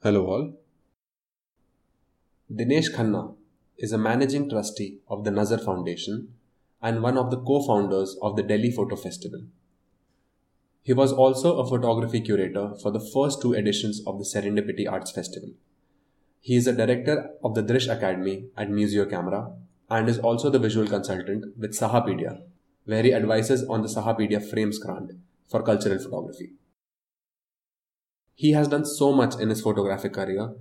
Hello, all. Dinesh Khanna is a managing trustee of the Nazar Foundation and one of the co founders of the Delhi Photo Festival. He was also a photography curator for the first two editions of the Serendipity Arts Festival. He is a director of the Drish Academy at Museo Camera and is also the visual consultant with Sahapedia, where he advises on the Sahapedia Frames grant for cultural photography. He has done so much in his photographic career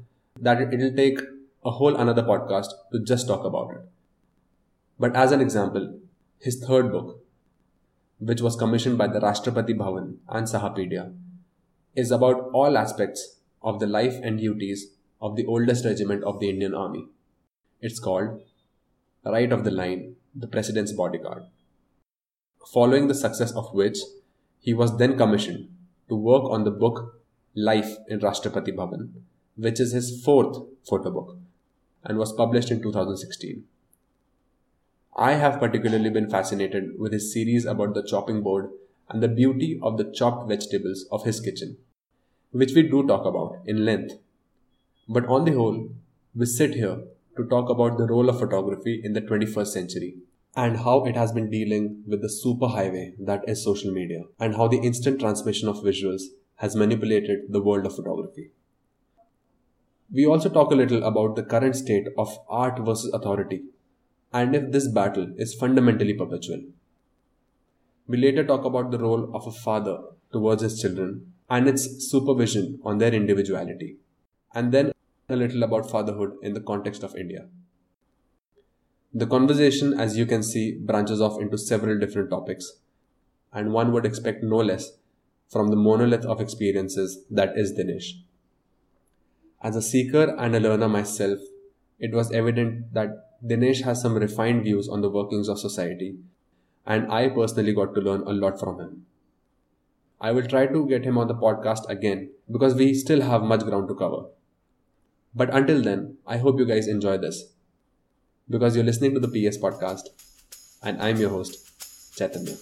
that it will take a whole another podcast to just talk about it. But as an example, his third book, which was commissioned by the Rashtrapati Bhavan and Sahapedia, is about all aspects of the life and duties of the oldest regiment of the Indian Army. It's called Right of the Line, the President's Bodyguard. Following the success of which, he was then commissioned to work on the book Life in Rashtrapati Bhavan, which is his fourth photo book and was published in 2016. I have particularly been fascinated with his series about the chopping board and the beauty of the chopped vegetables of his kitchen, which we do talk about in length. But on the whole, we sit here to talk about the role of photography in the 21st century and how it has been dealing with the superhighway that is social media and how the instant transmission of visuals has manipulated the world of photography. We also talk a little about the current state of art versus authority and if this battle is fundamentally perpetual. We later talk about the role of a father towards his children and its supervision on their individuality, and then a little about fatherhood in the context of India. The conversation, as you can see, branches off into several different topics, and one would expect no less from the monolith of experiences that is Dinesh. As a seeker and a learner myself, it was evident that Dinesh has some refined views on the workings of society, and I personally got to learn a lot from him. I will try to get him on the podcast again because we still have much ground to cover. But until then, I hope you guys enjoy this because you're listening to the PS podcast, and I'm your host, Chaitanya.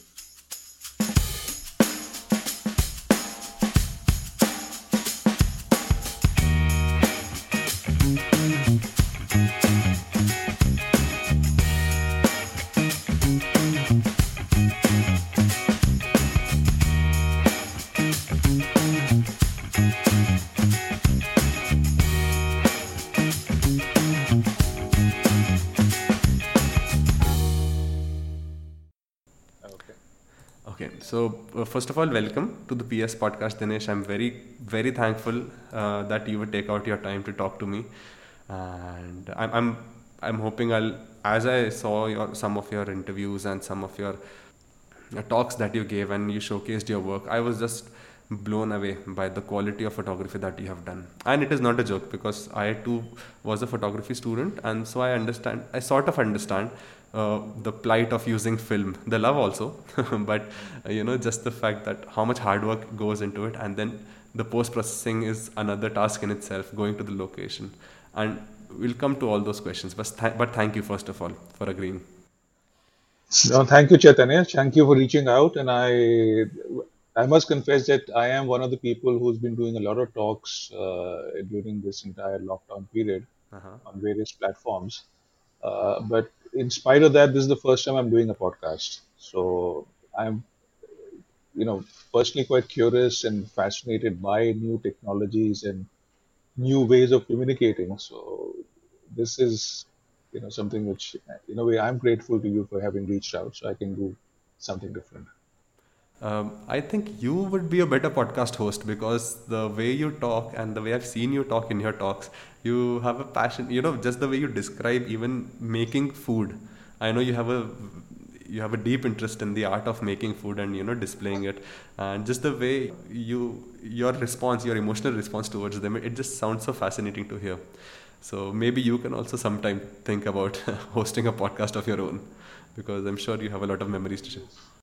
First of all, welcome to the PS podcast, Dinesh. I'm very, very thankful uh, that you would take out your time to talk to me, and I'm, I'm, I'm hoping I'll, as I saw your some of your interviews and some of your uh, talks that you gave and you showcased your work, I was just blown away by the quality of photography that you have done and it is not a joke because i too was a photography student and so i understand i sort of understand uh, the plight of using film the love also but uh, you know just the fact that how much hard work goes into it and then the post processing is another task in itself going to the location and we'll come to all those questions but, th- but thank you first of all for agreeing no, thank you, Chaitanya. Thank you for reaching out. And I I must confess that I am one of the people who's been doing a lot of talks uh, during this entire lockdown period uh-huh. on various platforms. Uh, but in spite of that, this is the first time I'm doing a podcast. So I'm, you know, personally quite curious and fascinated by new technologies and new ways of communicating. So this is, you know, something which, in a way, I'm grateful to you for having reached out so I can do something different. Um, I think you would be a better podcast host because the way you talk and the way I've seen you talk in your talks, you have a passion. You know, just the way you describe even making food. I know you have a you have a deep interest in the art of making food and you know displaying it, and just the way you your response, your emotional response towards them, it just sounds so fascinating to hear. So maybe you can also sometime think about hosting a podcast of your own because I'm sure you have a lot of memories to share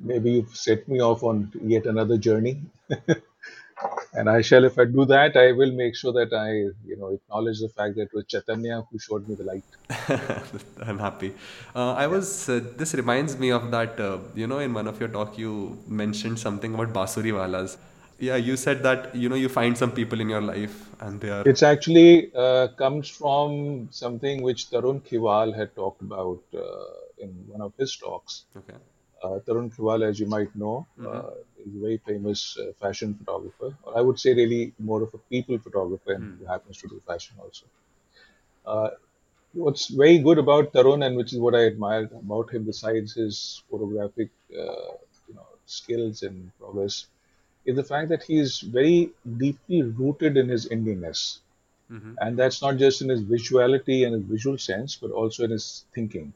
maybe you've set me off on yet another journey. and I shall, if I do that, I will make sure that I, you know, acknowledge the fact that it was Chaitanya who showed me the light. I'm happy. Uh, I was. Uh, this reminds me of that. Uh, you know, in one of your talk, you mentioned something about basuri walas. yeah, you said that you know you find some people in your life and they are. It's actually uh, comes from something which Tarun Khiwani had talked about uh, in one of his talks. Okay. Uh, Tarun Khiwani, as you might know, uh, is a very famous uh, fashion photographer, or I would say really more of a people photographer, and who happens to do fashion also. Uh, what's very good about Tarun, and which is what I admire about him, besides his photographic, uh, you know, skills and progress, is the fact that he is very deeply rooted in his Indianness, and that's not just in his visuality and his visual sense, but also in his thinking.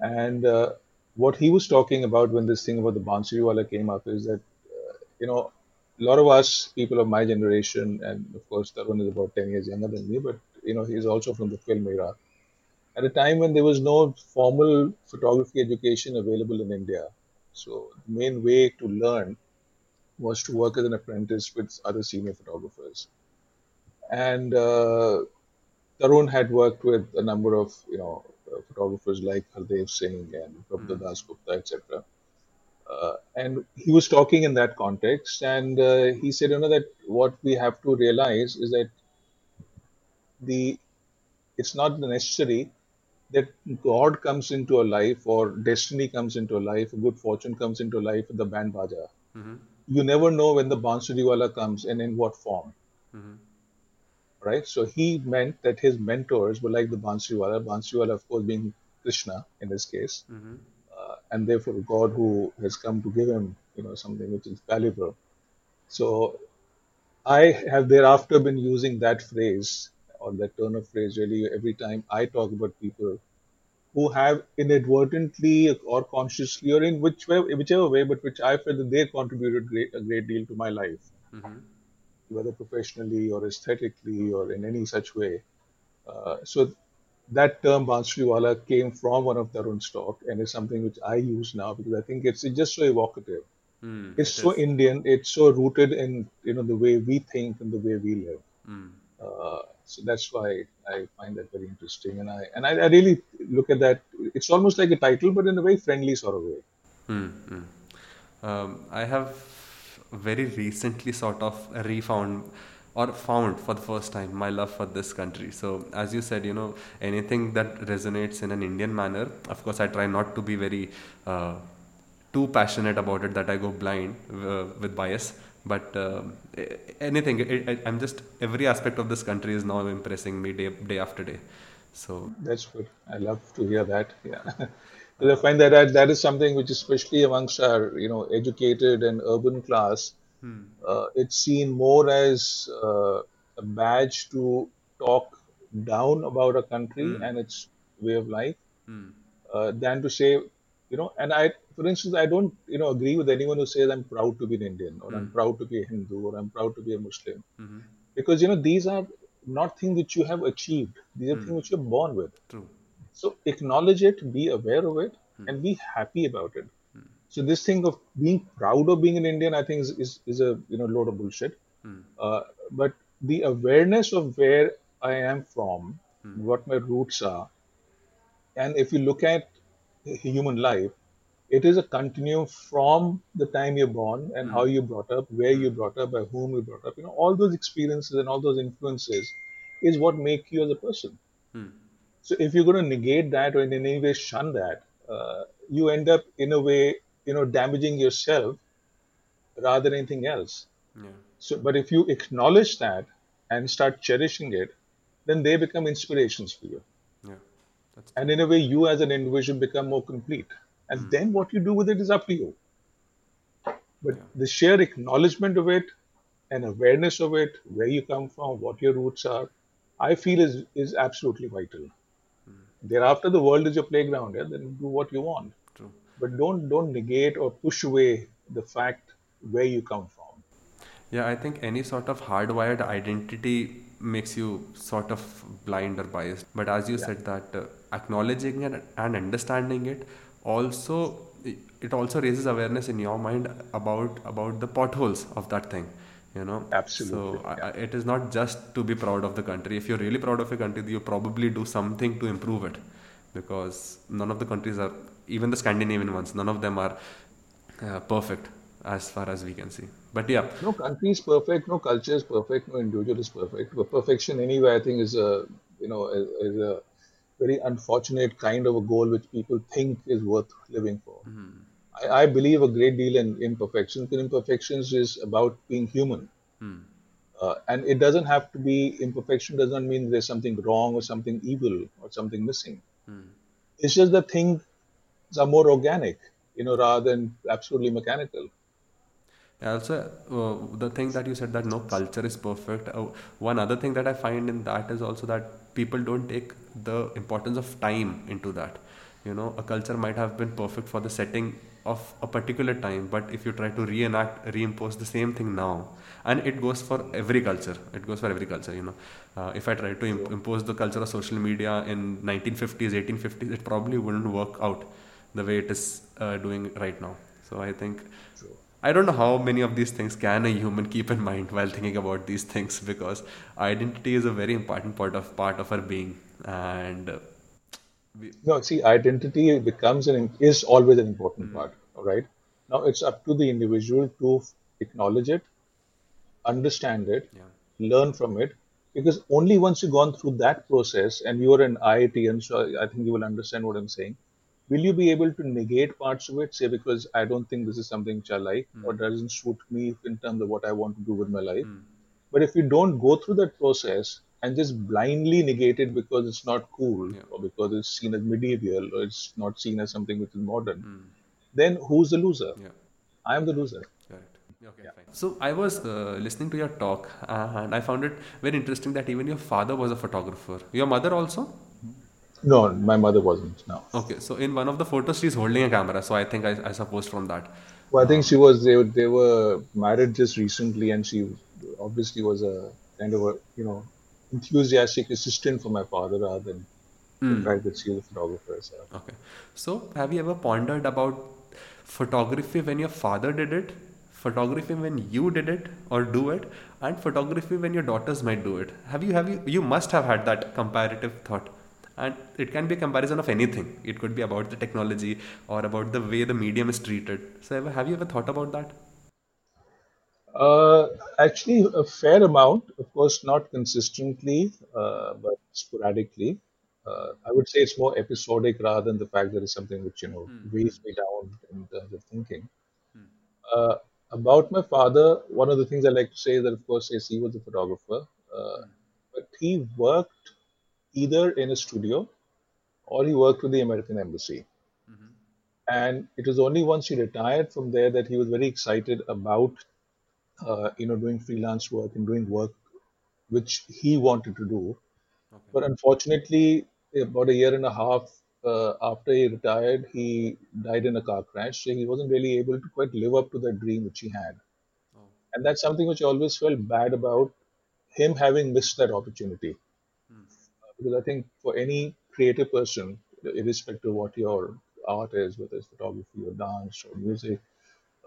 And uh, what he was talking about when this thing about the Bansuriwala came up is that, uh, you know, a lot of us, people of my generation, and of course, Tarun is about 10 years younger than me, but, you know, he's also from the film era. At a time when there was no formal photography education available in India. So the main way to learn was to work as an apprentice with other senior photographers. And uh, Tarun had worked with a number of you know photographers like Hardev Singh and Prabuddha Das Gupta, etc. Uh, and he was talking in that context, and uh, he said, you know, that what we have to realize is that the it's not necessary that God comes into a life or destiny comes into a life, good fortune comes into life with the band baja. You never know when the Bansuriwala comes and in what form right? So he meant that his mentors were like the Bansuriwala, Bansuriwala, of course, being Krishna in this case, uh, and therefore God who has come to give him, you know, something which is valuable. So I have thereafter been using that phrase or that turn of phrase really every time I talk about people who have inadvertently or consciously or in which way, whichever way, but which I feel that they contributed great, a great deal to my life whether professionally or aesthetically or in any such way. Uh, so that term Bansuriwala came from one of Tarun's talk and is something which I use now because I think it's, it's just so evocative. Mm, It's it so is. Indian. It's so rooted in you know the way we think and the way we live. Mm. Uh, so that's why I find that very interesting, and I and I, I really look at that. It's almost like a title, but in a very friendly sort of way. Mm, mm. Um, I have very recently sort of refound or found for the first time my love for this country. So, as you said, you know, anything that resonates in an Indian manner, of course, I try not to be very uh, too passionate about it that I go blind uh, with bias. But a- anything, it, it, I'm just every aspect of this country is now impressing me day, day after day. So, That's good. I love to hear that. Yeah. Because I find that, that that is something which, especially amongst our you know educated and urban class, uh, it's seen more as uh, a badge to talk down about a country and its way of life uh, than to say, you know. And I, for instance, I don't you know agree with anyone who says I'm proud to be an Indian or I'm proud to be a Hindu or I'm proud to be a Muslim, because you know these are not things which you have achieved. These are things which you're born with. true. So acknowledge it, be aware of it, hmm. and be happy about it. Hmm. So this thing of being proud of being an Indian, I think, is is, is a you know load of bullshit. Hmm. Uh, but the awareness of where I am from, what my roots are, and if you look at human life, it is a continuum from the time you're born and how you're brought up, where you're brought up, by whom you're brought up. You know, all those experiences and all those influences is what make you as a person. So if you're going to negate that or in any way shun that, uh, you end up in a way, you know, damaging yourself rather than anything else. Yeah. So, but if you acknowledge that and start cherishing it, then they become inspirations for you. Yeah. That's And in a way, you as an individual become more complete. And then what you do with it is up to you. But the sheer acknowledgement of it and awareness of it, where you come from, what your roots are, I feel is, is absolutely vital. Thereafter, the world is your playground. Yeah? Then do what you want. true. But don't don't negate or push away the fact where you come from. Yeah, I think any sort of hardwired identity makes you sort of blind or biased. But as you said that uh, acknowledging it and understanding it also it also raises awareness in your mind about about the potholes of that thing. You know, Absolutely, So I, I, it is not just to be proud of the country. If you're really proud of your country, you probably do something to improve it, because none of the countries are, even the Scandinavian ones, none of them are uh, perfect as far as we can see. But yeah, No country is perfect, no culture is perfect, no individual is perfect. But perfection, anyway, I think is a you know is, is a very unfortunate kind of a goal which people think is worth living for. I, I believe a great deal in imperfections. And imperfections is about being human. Uh, and it doesn't have to be imperfection does not mean there's something wrong or something evil or something missing. It's just that things are more organic, you know, rather than absolutely mechanical. Also, uh, the thing that you said that no culture is perfect. Uh, one other thing that I find in that is also that people don't take the importance of time into that. You know, a culture might have been perfect for the setting of a particular time, but if you try to reenact, reimpose the same thing now, and it goes for every culture. It goes for every culture. You know, uh, if I try to imp- impose the culture of social media in 1950s, 1850s, it probably wouldn't work out the way it is uh, doing right now. So I think. I don't know how many of these things can a human keep in mind while thinking about these things because identity is a very important part of part of our being and we, No, see, identity becomes an is always an important hmm. part. All right. Now it's up to the individual to acknowledge it, understand it, yeah learn from it, because only once you've gone through that process and you're an IIT, and so I I think you will understand what I'm saying. Will you be able to negate parts of it, say because I don't think this is something which I like hmm. or doesn't suit me in terms of what I want to do with my life? Hmm. But if you don't go through that process and just blindly negate it because it's not cool yeah or because it's seen as medieval or it's not seen as something which is modern, then who's the loser? yeah I am the loser. correct okay Yeah. fine so I was uh, listening to your talk and I found it very interesting that even your father was a photographer your mother also No, my mother wasn't. No. okay so in one of the photos she's holding a camera so I think I, I suppose from that Well, I think she was they they were married just recently, and she obviously was a kind of a you know enthusiastic assistant for my father rather than the hmm. fact that she was a photographer herself. Okay. So, have you ever pondered about photography when your father did it, photography when you did it or do it, and photography when your daughters might do it? Have you have you you must have had that comparative thought. And it can be a comparison of anything. It could be about the technology or about the way the medium is treated. So, have you ever thought about that? Uh, actually, a fair amount, of course, not consistently, uh, but sporadically. Uh, I would say it's more episodic rather than the fact that it's something which you know weighs me down in terms of thinking. Uh, about my father, one of the things I like to say is that, of course, yes, he was a photographer, uh, but he worked either in a studio or he worked with the American Embassy. And it was only once he retired from there that he was very excited about, uh, you know, doing freelance work and doing work which he wanted to do. Okay. But unfortunately, about a year and a half uh, after he retired, he died in a car crash. So he wasn't really able to quite live up to that dream which he had. Oh. And that's something which I always felt bad about him having missed that opportunity. Because I think for any creative person, irrespective of what your art is, whether it's photography or dance or music,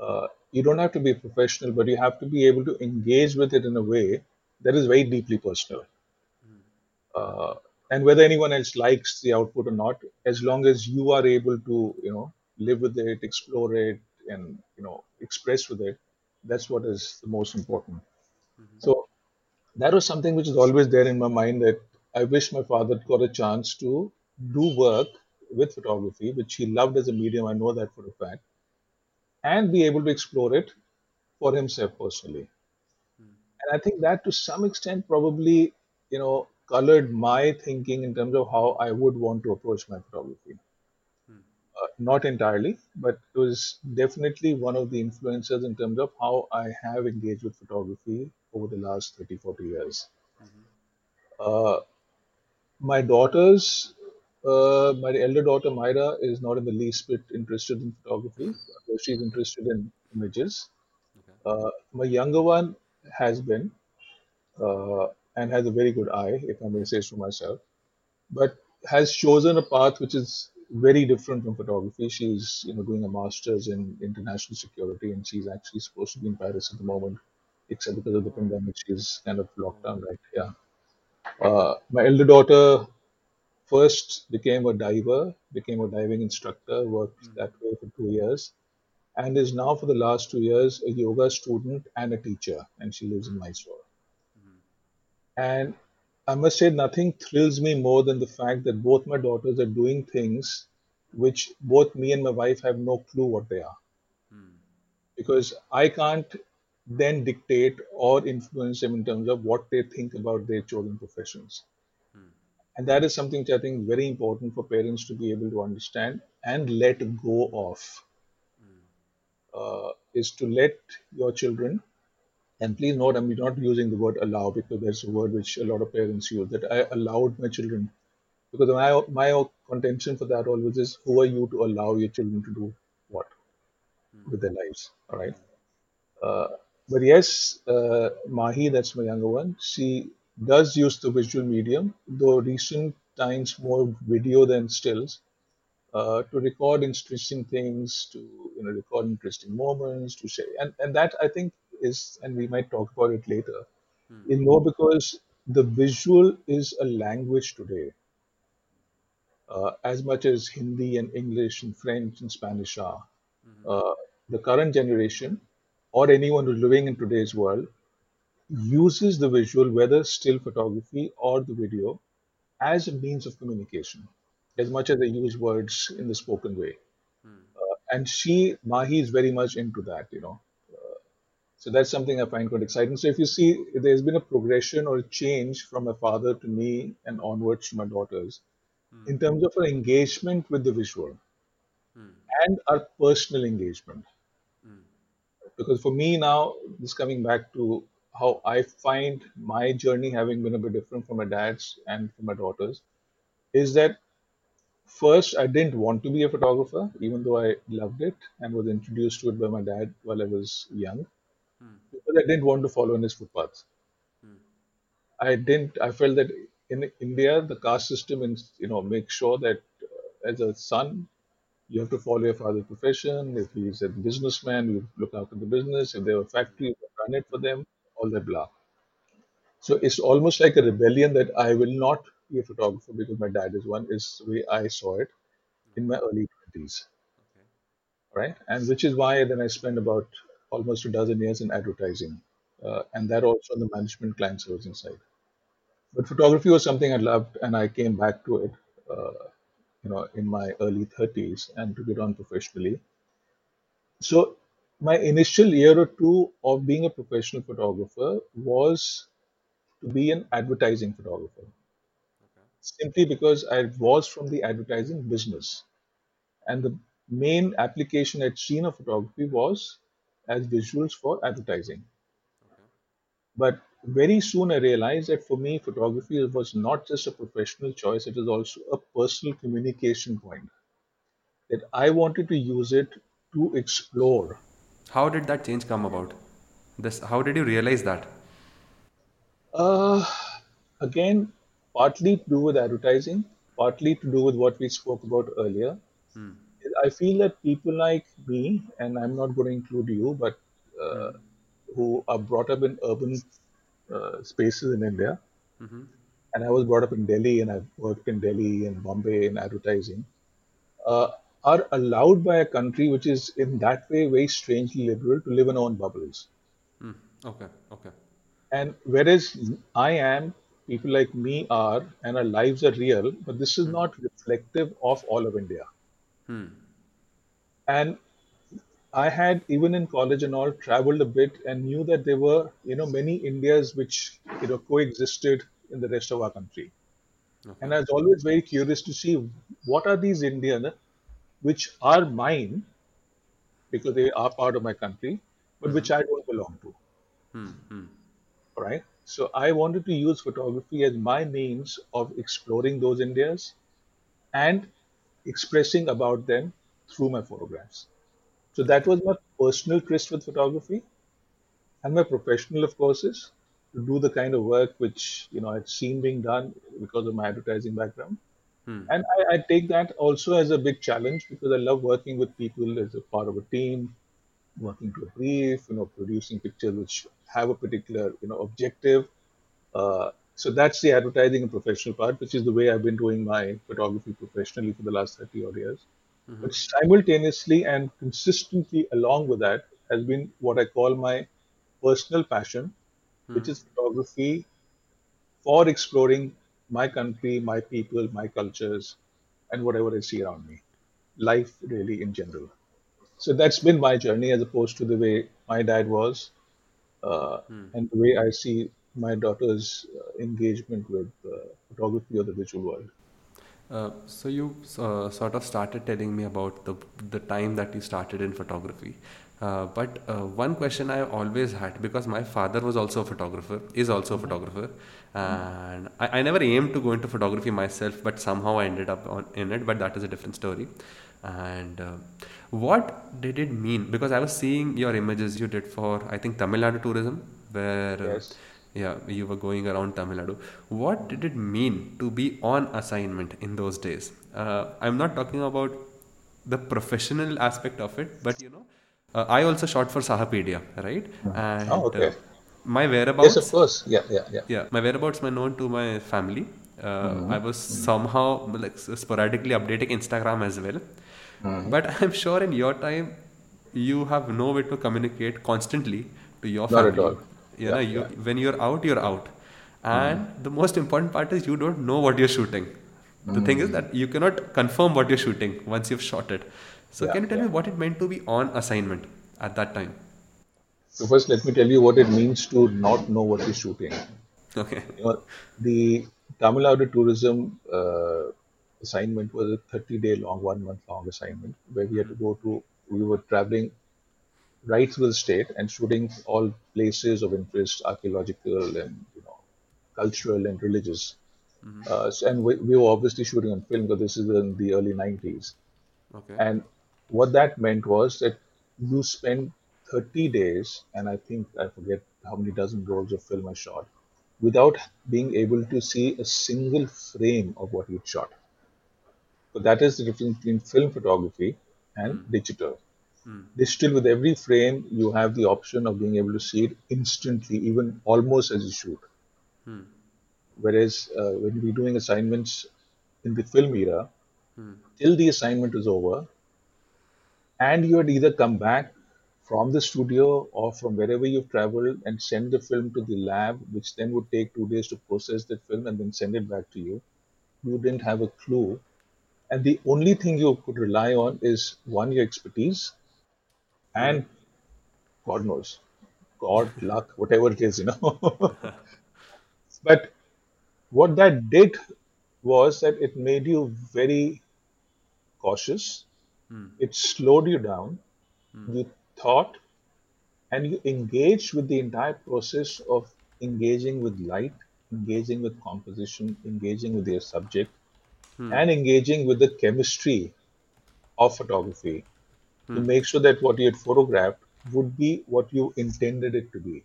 uh, you don't have to be a professional, but you have to be able to engage with it in a way that is very deeply personal. Uh, and whether anyone else likes the output or not, as long as you are able to, you know, live with it, explore it, and you know, express with it, that's what is the most important. So that was something which is always there in my mind that I wish my father got a chance to do work with photography, which he loved as a medium. I know that for a fact, and be able to explore it for himself personally. And I think that to some extent probably, you know, colored my thinking in terms of how I would want to approach my photography. Uh, not entirely, but it was definitely one of the influences in terms of how I have engaged with photography over the last 30, 40 years. Uh, my daughters, uh, my elder daughter Myra is not in the least bit interested in photography. She's interested in images. Okay. Uh, my younger one has been uh, and has a very good eye, if I may say so myself, but has chosen a path which is very different from photography. She's you know doing a master's in international security, and she's actually supposed to be in Paris at the moment, except because of the pandemic, she's kind of locked down right. Yeah. Uh, my elder daughter first became a diver, became a diving instructor, worked hmm. that way for two years. and is now for the last two years a yoga student and a teacher, and she lives in Mysore. Hmm. And I must say, nothing thrills me more than the fact that both my daughters are doing things which both me and my wife have no clue what they are. Hmm. Because I can't then dictate or influence them in terms of what they think about their chosen professions. And that is something which I think is very important for parents to be able to understand and let go of. Uh, is to let your children, and please note, I'm not using the word allow because there's a word which a lot of parents use that I allowed my children. Because my, my contention for that always is who are you to allow your children to do what with their lives? All right. Uh, but yes, uh, Mahi, that's my younger one, she does use the visual medium, though recent times more video than stills, uh, to record interesting things, to you know record interesting moments, to share, and and that I think is, and we might talk about it later, is more because the visual is a language today, uh, as much as Hindi and English and French and Spanish are. Uh, the current generation, or anyone who's living in today's world, uses the visual, whether still photography or the video, as a means of communication, as much as they use words in the spoken way. Uh, and she, Mahi, is very much into that, you know. Uh, so that's something I find quite exciting. So if you see, there's been a progression or a change from my father to me and onwards to my daughters in terms of our engagement with the visual and our personal engagement. Because for me now, this coming back to how I find my journey having been a bit different from my dad's and from my daughter's, is that first I didn't want to be a photographer, even though I loved it and was introduced to it by my dad while I was young, because I didn't want to follow in his footpaths. I didn't. I felt that in India, the caste system, and you know, make sure that uh, as a son, you have to follow your father's profession. If he's a businessman, you look after the business. If they have a factory, you run it for them. All that blah. So it's almost like a rebellion that I will not be a photographer because my dad is one. Is the way I saw it in my early twenties, Okay. right? And which is why then I spent about almost a dozen years in advertising, uh, and that also on the management client servicing side. But photography was something I loved, and I came back to it, uh, you know, in my early 30s and took it on professionally. So my initial year or two of being a professional photographer was to be an advertising photographer, simply because I was from the advertising business, and the main application I'd seen of photography was as visuals for advertising. But very soon I realized that for me, photography was not just a professional choice, it was also a personal communication point. That I wanted to use it to explore. How did that change come about? This, how did you realize that? Uh, again, partly to do with advertising, partly to do with what we spoke about earlier. I feel that people like me, and I'm not going to include you, but uh, who are brought up in urban uh, spaces in India, and I was brought up in Delhi, and I've worked in Delhi and Bombay in advertising, uh, are allowed by a country which is in that way very strangely liberal to live in own bubbles. Hmm. Okay, okay. And whereas I am, people like me are, and our lives are real, but this is not reflective of all of India. And I had, even in college and all, traveled a bit and knew that there were, you know, many Indias which, you know, coexisted in the rest of our country. And I was always very curious to see what are these Indians which are mine because they are part of my country, but which hmm. I don't belong to. Hmm, hmm. Right? So I wanted to use photography as my means of exploring those Indias and expressing about them through my photographs. So that was my personal tryst with photography. And my professional, of course, is to do the kind of work which you know I'd seen being done because of my advertising background. Hmm. And I, I take that also as a big challenge because I love working with people as a part of a team, working to a brief, you know, producing pictures which have a particular, you know, objective. Uh, so that's the advertising and professional part, which is the way I've been doing my photography professionally for the last 30 odd years. Hmm. But simultaneously and consistently along with that has been what I call my personal passion, hmm. which is photography for exploring my country, my people, my cultures, and whatever I see around me. Life, really, in general. So that's been my journey as opposed to the way my dad was, uh, and the way I see my daughter's uh, engagement with uh, photography or the visual world. Uh, so you uh, sort of started telling me about the the time that you started in photography. Uh, but uh, one question I always had because my father was also a photographer, is also a photographer, and I, I never aimed to go into photography myself, but somehow I ended up on, in it. But that is a different story. And uh, what did it mean? Because I was seeing your images you did for I think Tamil Nadu tourism, where uh, Yes. yeah, you were going around Tamil Nadu. What did it mean to be on assignment in those days? Uh, I'm not talking about the professional aspect of it, but you know, uh, I also shot for Sahapedia, right? And Oh, uh, okay. my Yes, of whereabouts, course. Yeah, yeah, yeah. yeah, my whereabouts were known to my family. Uh, I was somehow like sporadically updating Instagram as well. But I'm sure in your time, you have no way to communicate constantly to your Not at all. You know, Yeah, you, yeah. when you're out, you're out. And the most important part is you don't know what you're shooting. The thing is that you cannot confirm what you're shooting once you've shot it. So Yeah, can you tell yeah. me what it meant to be on assignment at that time? So first, let me tell you what it means to not know what you're shooting. Okay. You know, the Tamil Nadu tourism uh, assignment was a 30 day long, one month long assignment where we had to go to, we were traveling right through the state and shooting all places of interest, archaeological and you know, cultural and religious. Uh, so- and we, we were obviously shooting on film because this is in the early 90s. Okay. And what that meant was that you spend 30 days, and I think I forget how many dozen rolls of film I shot, without being able to see a single frame of what you'd shot. So that is the difference between film photography and hmm. digital. Hmm. Digital, with every frame, you have the option of being able to see it instantly, even almost as you shoot. Hmm. Whereas uh, when we're doing assignments in the film era, till the assignment is over, and you had either come back from the studio or from wherever you've traveled and send the film to the lab, which then would take two days to process that film and then send it back to you. You didn't have a clue. And the only thing you could rely on is one, your expertise, and God knows, God, luck, whatever it is, you know. but what that did was that it made you very cautious. It slowed you down. You thought and you engaged with the entire process of engaging with light, engaging with composition, engaging with your subject, and engaging with the chemistry of photography to make sure that what you had photographed would be what you intended it to be.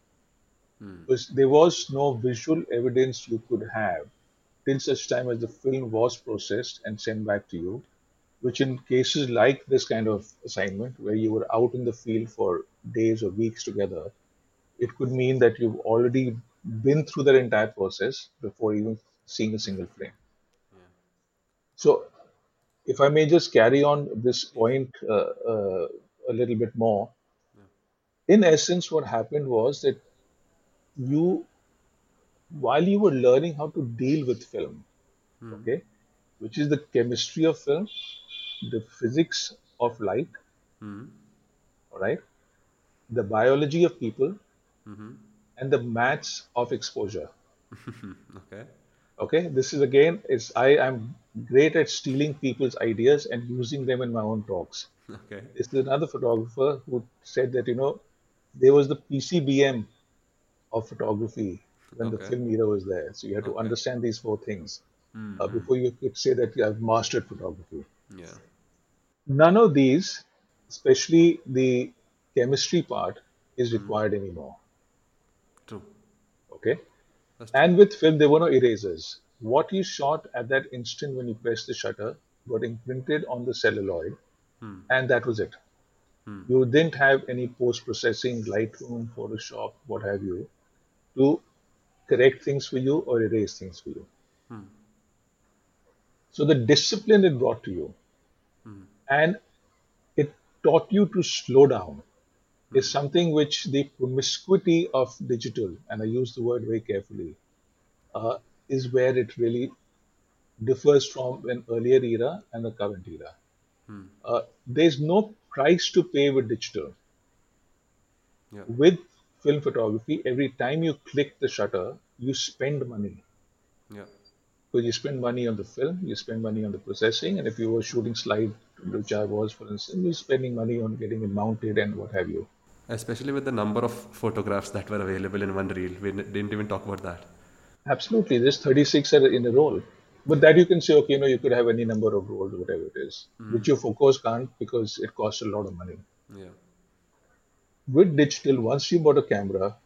Because there was no visual evidence you could have till such time as the film was processed and sent back to you, which in cases like this kind of assignment, where you were out in the field for days or weeks together, it could mean that you've already been through that entire process before even seeing a single frame. So, if I may just carry on this point uh, uh, a little bit more, in essence, what happened was that you, while you were learning how to deal with film, okay, which is the chemistry of film, the physics of light, hmm. right? the biology of people, mm-hmm. and the maths of exposure. okay. Okay, this is again is I am great at stealing people's ideas and using them in my own talks. Okay. This is another photographer who said that you know there was the PCBM of photography when the film era was there. So you had to understand these four things uh, mm-hmm. before you could say that you have mastered photography. Yeah. None of these, especially the chemistry part, is hmm. required anymore. True. Okay. True. And with film, there were no erasers. What you shot at that instant when you pressed the shutter got imprinted on the celluloid, hmm. and that was it. Hmm. You didn't have any post processing, Lightroom, Photoshop, what have you, to correct things for you or erase things for you. So the discipline it brought to you, and it taught you to slow down is something which the promiscuity of digital, and I use the word very carefully, uh, is where it really differs from an earlier era and the current era. Uh, there's no price to pay with digital. Yeah. With film photography, every time you click the shutter, you spend money. Yeah. Because you spend money on the film, you spend money on the processing, and if you were shooting slide, which I was, for instance, you're spending money on getting it mounted and what have you. Especially with the number of photographs that were available in one reel. We didn't even talk about that. Absolutely, there's 36 are in a roll. But that you can say, okay, you know, you could have any number of rolls, whatever it is, hmm. which your focus can't because it costs a lot of money. Yeah. With digital, once you bought a camera,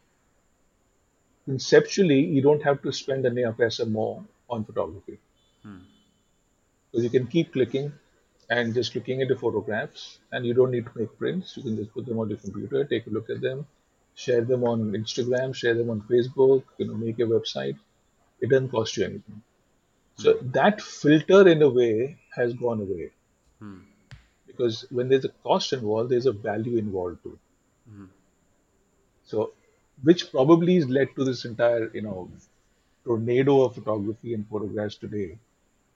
conceptually, you don't have to spend any paisa more on photography. Hmm. Because you can keep clicking and just looking at the photographs, and you don't need to make prints. You can just put them on your computer, take a look at them, share them on Instagram, share them on Facebook, you know, make a website. It doesn't cost you anything. So hmm. that filter, in a way, has gone away. Hmm. Because when there's a cost involved, there's a value involved too. So, which probably has led to this entire, you know, tornado of photography and photographs today,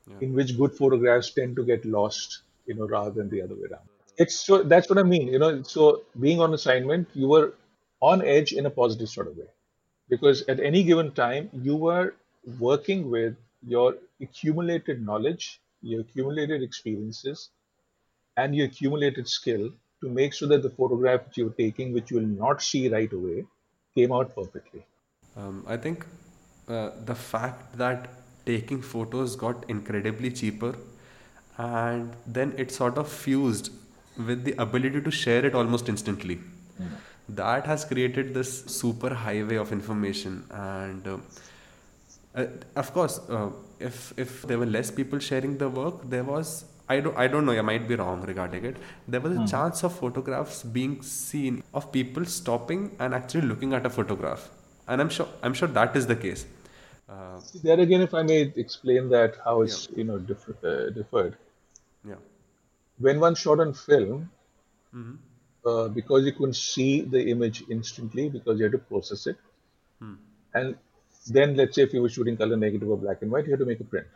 Yeah. in which good photographs tend to get lost, you know, rather than the other way around. It's so that's what I mean, you know. So being on assignment, you were on edge in a positive sort of way, because at any given time you were working with your accumulated knowledge, your accumulated experiences, and your accumulated skill to make sure that the photograph that you're taking, which you will not see right away, came out perfectly. Um, I think uh, the fact that taking photos got incredibly cheaper and then it sort of fused with the ability to share it almost instantly. That has created this super highway of information and uh, uh, of course, uh, if if there were less people sharing the work, there was I don't I don't know. I might be wrong regarding it. There was a chance of photographs being seen of people stopping and actually looking at a photograph, and I'm sure I'm sure that is the case. Uh, There again, if I may explain that how it's you know differ, uh, differed. yeah, When one shot on film, uh, because you couldn't see the image instantly because you had to process it, and then let's say if you were shooting color negative or black and white, you had to make a print.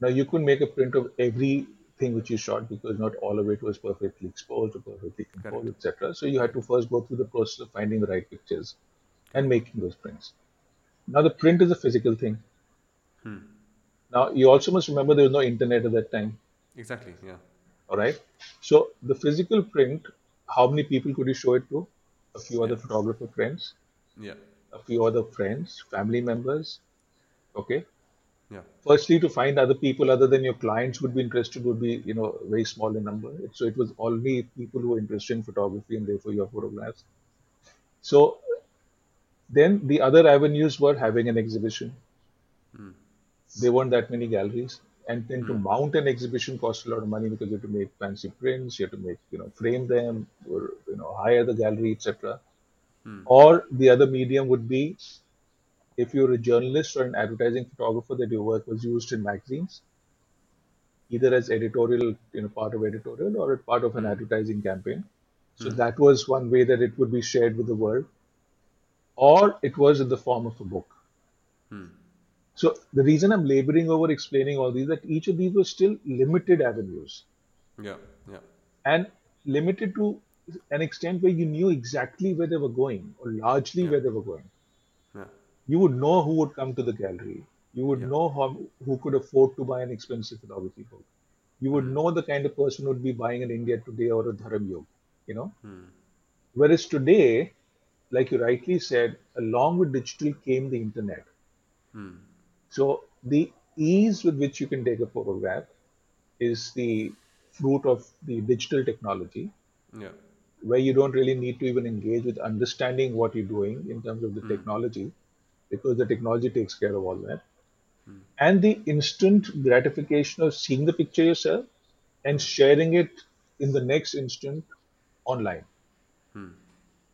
Now you couldn't make a print of everything which you shot because not all of it was perfectly exposed or perfectly composed, etc. So you had to first go through the process of finding the right pictures and making those prints. Now the print is a physical thing. Hmm. Now you also must remember there was no internet at that time. exactly. Yeah, All right. So the physical print, how many people could you show it to? A few other photographer friends, yeah, a few other friends, family members. Okay. yeah, Firstly, to find other people other than your clients would be interested would be, you know, very small in number. So it was only people who were interested in photography and therefore your photographs. So then the other avenues were having an exhibition. Hmm. There weren't that many galleries. And then to hmm. mount an exhibition cost a lot of money because you have to make fancy prints, you have to make, you know, frame them or, you know, hire the gallery, etc. Hmm. Or the other medium would be if you're a journalist or an advertising photographer that your work was used in magazines, either as editorial, you know, part of editorial or part of an advertising campaign. So that was one way that it would be shared with the world. Or it was in the form of a book. Hmm. So the reason I'm laboring over explaining all these that each of these were still limited avenues yeah, yeah, and limited to an extent where you knew exactly where they were going or largely where they were going. yeah, You would know who would come to the gallery. You would know how, who could afford to buy an expensive photography book. You would hmm. know the kind of person who would be buying an India Today or a Dharmayug, you know. Hmm. Whereas today, like you rightly said, along with digital came the internet. Hmm. So the ease with which you can take a photograph is the fruit of the digital technology, yeah, where you don't really need to even engage with understanding what you're doing in terms of the hmm. technology, because the technology takes care of all that. Hmm. And the instant gratification of seeing the picture yourself and sharing it in the next instant online.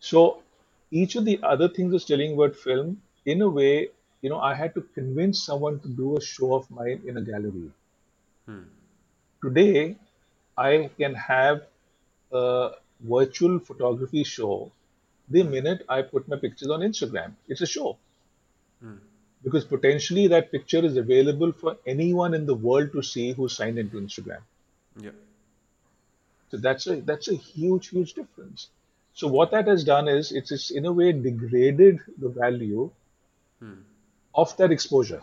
So each of the other things is telling about film, in a way, you know, I had to convince someone to do a show of mine in a gallery. Hmm. Today, I can have a virtual photography show the minute I put my pictures on Instagram. It's a show. Hmm. Because potentially that picture is available for anyone in the world to see who's signed into Instagram. Yeah. So that's a that's a huge, huge difference. So what that has done is it's, it's in a way degraded the value of that exposure.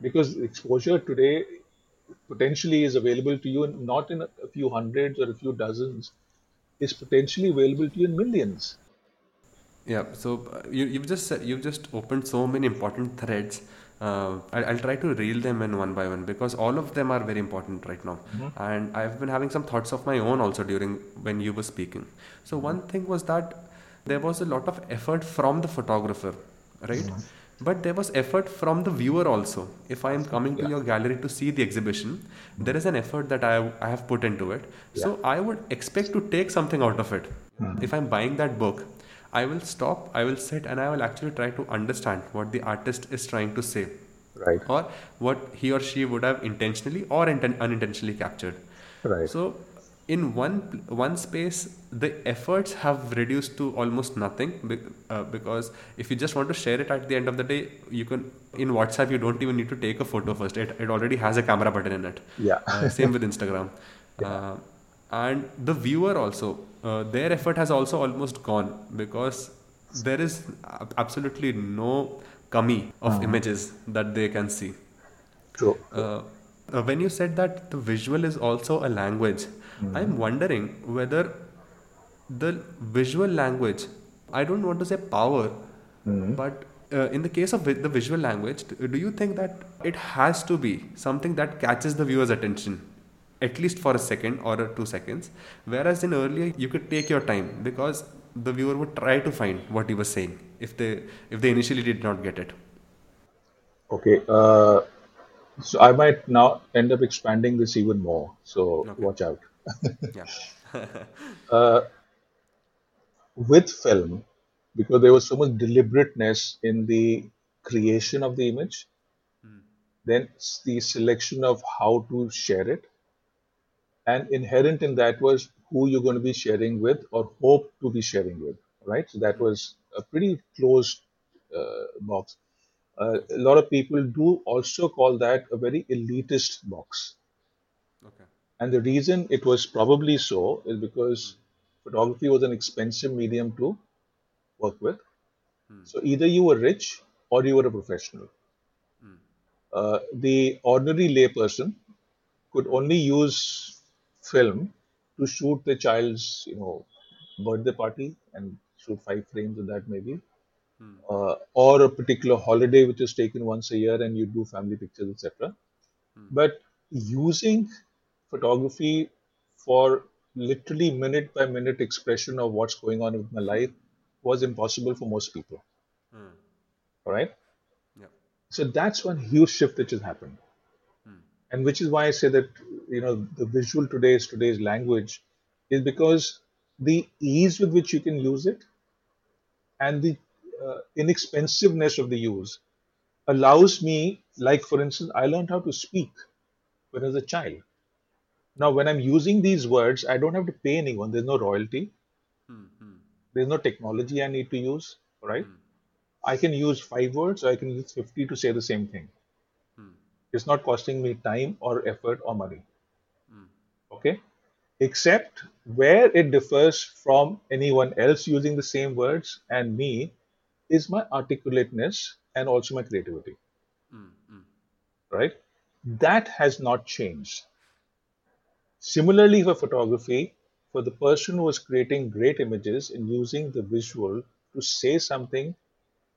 Because exposure today potentially is available to you not in a few hundreds or a few dozens, is potentially available to you in millions. Yeah, so uh, you, you've just said- you've just opened so many important threads. Uh, I'll try to reel them in one by one because all of them are very important right now. Mm-hmm. And I've been having some thoughts of my own also during when you were speaking. So one thing was that there was a lot of effort from the photographer, right? Mm-hmm. But there was effort from the viewer also. If I am coming to Yeah. your gallery to see the exhibition, mm-hmm. there is an effort that I, I have put into it. So I would expect to take something out of it. If I'm buying that book, I will stop, I will sit, and I will actually try to understand what the artist is trying to say, Right. or what he or she would have intentionally or inten- unintentionally captured. Right. So, in one one space, the efforts have reduced to almost nothing uh, because if you just want to share it at the end of the day, you can in WhatsApp you don't even need to take a photo first. It it already has a camera button in it. Yeah. Uh, same with Instagram. Uh, and the viewer also, uh, their effort has also almost gone because there is absolutely no kami of images that they can see. True. Uh, uh, when you said that the visual is also a language, I'm wondering whether the visual language, I don't want to say power, but uh, in the case of the visual language, do you think that it has to be something that catches the viewer's attention? At least for a second or two seconds, whereas in earlier you could take your time because the viewer would try to find what he was saying if they if they initially did not get it. Okay. Uh, so I might now end up expanding this even more. So Okay. watch out. Yeah. With film, because there was so much deliberateness in the creation of the image, then the selection of how to share it, and inherent in that was who you're going to be sharing with or hope to be sharing with, right? So that was a pretty closed uh, box. Uh, a lot of people do also call that a very elitist box. Okay. And the reason it was probably so is because photography was an expensive medium to work with. So either you were rich or you were a professional. Uh, the ordinary layperson could only use film to shoot the child's, you know, birthday party and shoot five frames of that maybe, hmm. uh, or a particular holiday which is taken once a year and you do family pictures, etc. Hmm. But using photography for literally minute by minute expression of what's going on in my life was impossible for most people. Hmm. All right. Yeah. So that's one huge shift which has happened. And which is why I say that you know the visual today is today's language, is because the ease with which you can use it and the uh, inexpensiveness of the use allows me, like for instance, I learned how to speak when I was a child. Now, when I'm using these words, I don't have to pay anyone. There's no royalty. There's no technology I need to use. Right? I can use five words, or I can use 50 to say the same thing. It's not costing me time or effort or money. Hmm. Okay? Except where it differs from anyone else using the same words and me is my articulateness and also my creativity. Hmm, hmm. Right? That has not changed. Similarly, for photography, for the person who is creating great images and using the visual to say something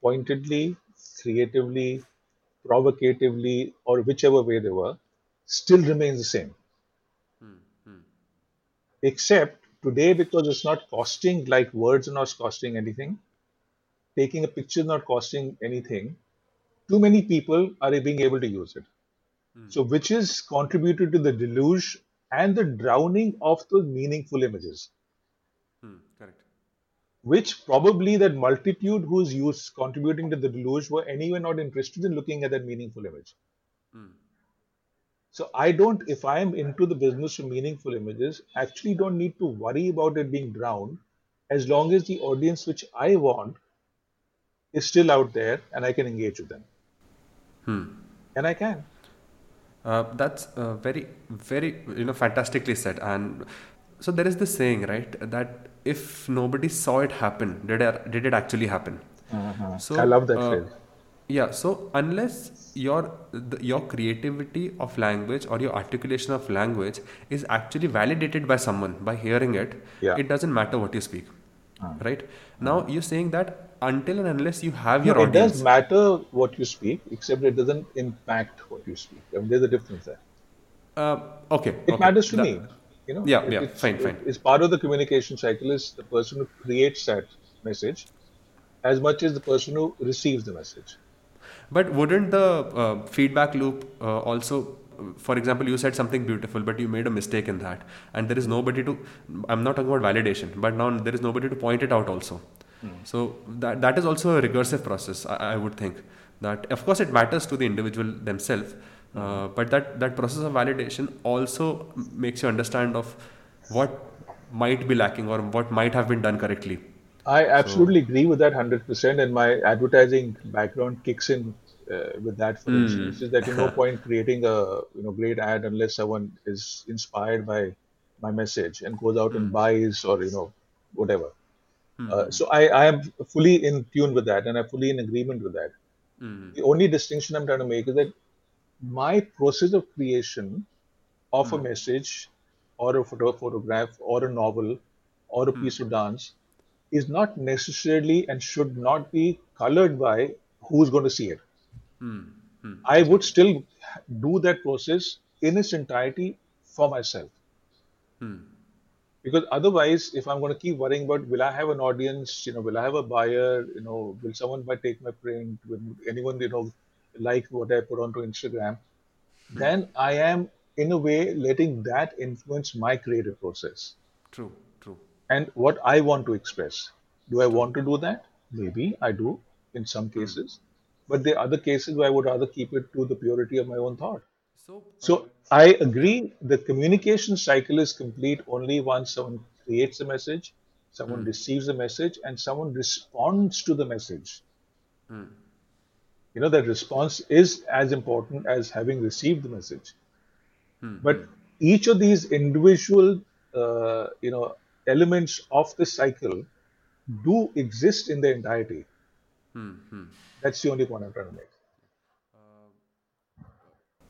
pointedly, creatively, provocatively, or whichever way they were, still remains the same. Hmm, hmm. Except today, because it's not costing like words are not costing anything, taking a picture is not costing anything, too many people are being able to use it. Hmm. So, which is contributed to the deluge and the drowning of the meaningful images. Which probably that multitude who's used contributing to the deluge were anyway not interested in looking at that meaningful image. So I don't, if I am into the business of meaningful images, actually don't need to worry about it being drowned as long as the audience which I want is still out there and I can engage with them. Hmm. And I can. Uh, that's uh, very, very, you know, fantastically said. And so there is this saying, right, that if nobody saw it happen, did it, did it actually happen? So I love that uh, phrase. Yeah. So unless your the, your creativity of language or your articulation of language is actually validated by someone by hearing it, Yeah. it doesn't matter what you speak, right? Now you're saying that until and unless you have your No, it audience, does matter what you speak, except it doesn't impact what you speak. I mean, there's a difference there. uh, okay, It okay, matters to that- me. You know, Yeah, It- yeah, it's, fine, fine. It's part of the communication cycle is the person who creates that message as much as the person who receives the message. But wouldn't the uh, feedback loop uh, also, for example, you said something beautiful, but you made a mistake in that, and there is nobody to. I'm not talking about validation, but now there is nobody to point it out also. So that that is also a recursive process. I, I would think that of course it matters to the individual themselves, uh, but that that process of validation also makes you understand of what might be lacking or what might have been done correctly. I absolutely agree with that 100%. And my advertising background kicks in uh, with that, for instance, is that you no point creating a you know great ad unless someone is inspired by my message and goes out and buys or you know whatever. Uh, so I, I am fully in tune with that and I'm fully in agreement with that. The only distinction I'm trying to make is that my process of creation of a hmm. message or a photo, photograph or a novel or a hmm. piece of dance is not necessarily and should not be colored by who's going to see it. Hmm. I would still do that process in its entirety for myself. Because otherwise, if I'm going to keep worrying about will I have an audience, you know, will I have a buyer, you know, will someone buy take my print, will anyone, you know, like what I put onto Instagram, hmm. then I am in a way letting that influence my creative process True, true. and what I want to express. Do I want to do that? Maybe I do in some hmm. cases, but there are other cases where I would rather keep it to the purity of my own thought. So So I agree the communication cycle is complete only once someone creates a message, someone hmm. receives a message, and someone responds to the message. You know, that response is as important as having received the message. Hmm, but hmm. each of these individual, uh, you know, elements of the cycle hmm. do exist in their entirety. That's the only point I'm trying to make.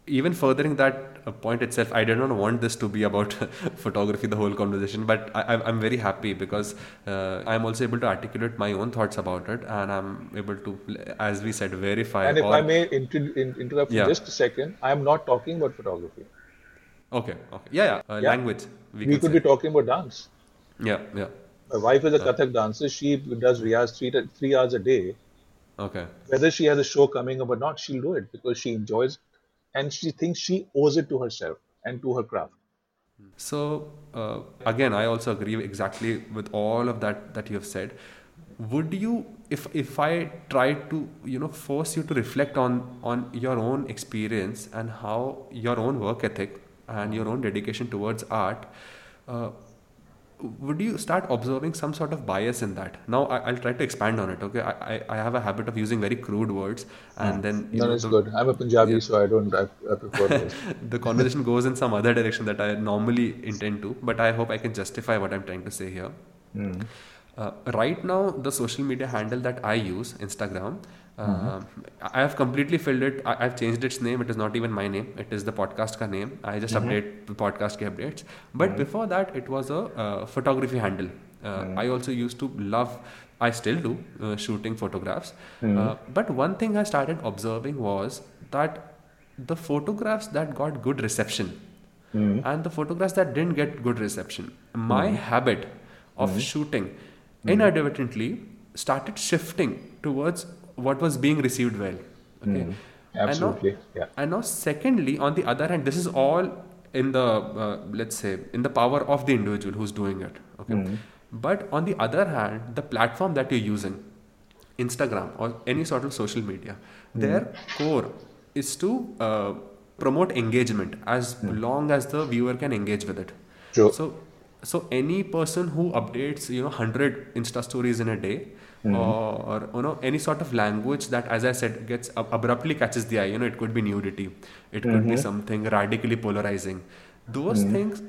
Even furthering that uh, point itself, I did not want this to be about photography, the whole conversation, but I, I'm- I'm very happy because uh, I'm also able to articulate my own thoughts about it and I'm able to, as we said, verify. And if or- I may inter- in- interrupt Yeah. for just a second, I'm not talking about photography. Okay, okay. Yeah, yeah. Uh, Yeah. Language. We, We, could say. be talking about dance. Yeah, yeah. My wife is a Kathak dancer. She does riyaz three, three hours a day. Okay. Whether she has a show coming up or not, she'll do it because she enjoys and she thinks she owes it to herself and to her craft. So uh, again, I also agree exactly with all of that that you have said. Would you, if if I try to, you know, force you to reflect on on your own experience and how your own work ethic and your own dedication towards art, uh, would you start observing some sort of bias in that? Now I, I'll try to expand on it. Okay, I, I, I have a habit of using very crude words, and then you No, know, it's the- good. I'm a Punjabi, so I don't, I, I prefer the conversation goes in some other direction that I normally intend to, but I hope I can justify what I'm trying to say here. Uh, right now, the social media handle that I use, Instagram, uh, I have completely filled it. I, I've changed its name. It is not even my name. It is the podcast ka name. I just update the podcast ke updates. But before that, it was a uh, photography handle. Uh, I also used to love. I still do uh, shooting photographs. Uh, but one thing I started observing was that the photographs that got good reception and the photographs that didn't get good reception my habit of shooting inadvertently started shifting towards what was being received well okay And now- Absolutely. Yeah. and now secondly on the other hand this is all in the uh, let's say in the power of the individual who's doing it okay but on the other hand the platform that you're using instagram or any sort of social media their core is to uh, promote engagement as long as the viewer can engage with it. Sure. So so any person who updates you know 100 insta stories in a day Hmm. or you know any sort of language that as i said gets ab- abruptly catches the eye. You know it could be nudity. It could be mm-hmm. something radically polarizing. Those hmm. things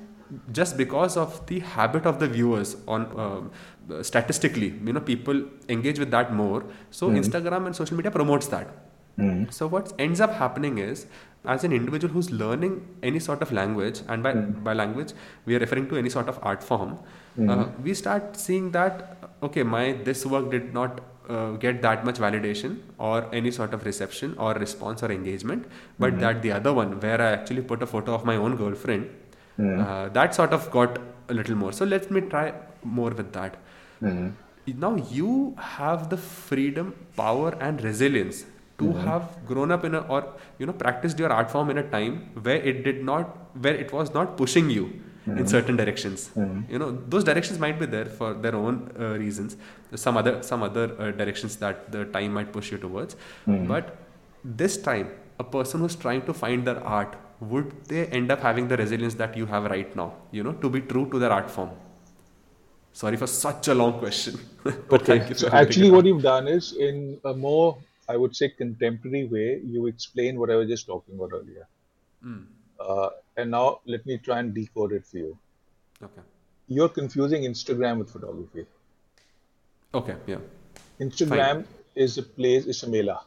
just because of the habit of the viewers on um, statistically you know people engage with that more. So hmm. instagram and social media promotes that. So what ends up happening is, as an individual who's learning any sort of language, and by by language we are referring to any sort of art form, uh, we start seeing that okay, my this work did not uh, get that much validation or any sort of reception or response or engagement, but that the other one where I actually put a photo of my own girlfriend, uh, that sort of got a little more. So let me try more with that. Now you have the freedom power and resilience to have grown up in a or you know practiced your art form in a time where it did not where it was not pushing you in certain directions. You know those directions might be there for their own uh, reasons some other some other uh, directions that the time might push you towards. But this time a person who's trying to find their art would they end up having the resilience that you have right now you know to be true to their art form? Sorry for such a long question. but thank you So actually, what you've done is, in a more, I would say, contemporary way, you explain what I was just talking about earlier. Uh, and now let me try and decode it for you. Okay. You're confusing Instagram with photography. Okay. Yeah. Instagram Fine. is a place, is a मेला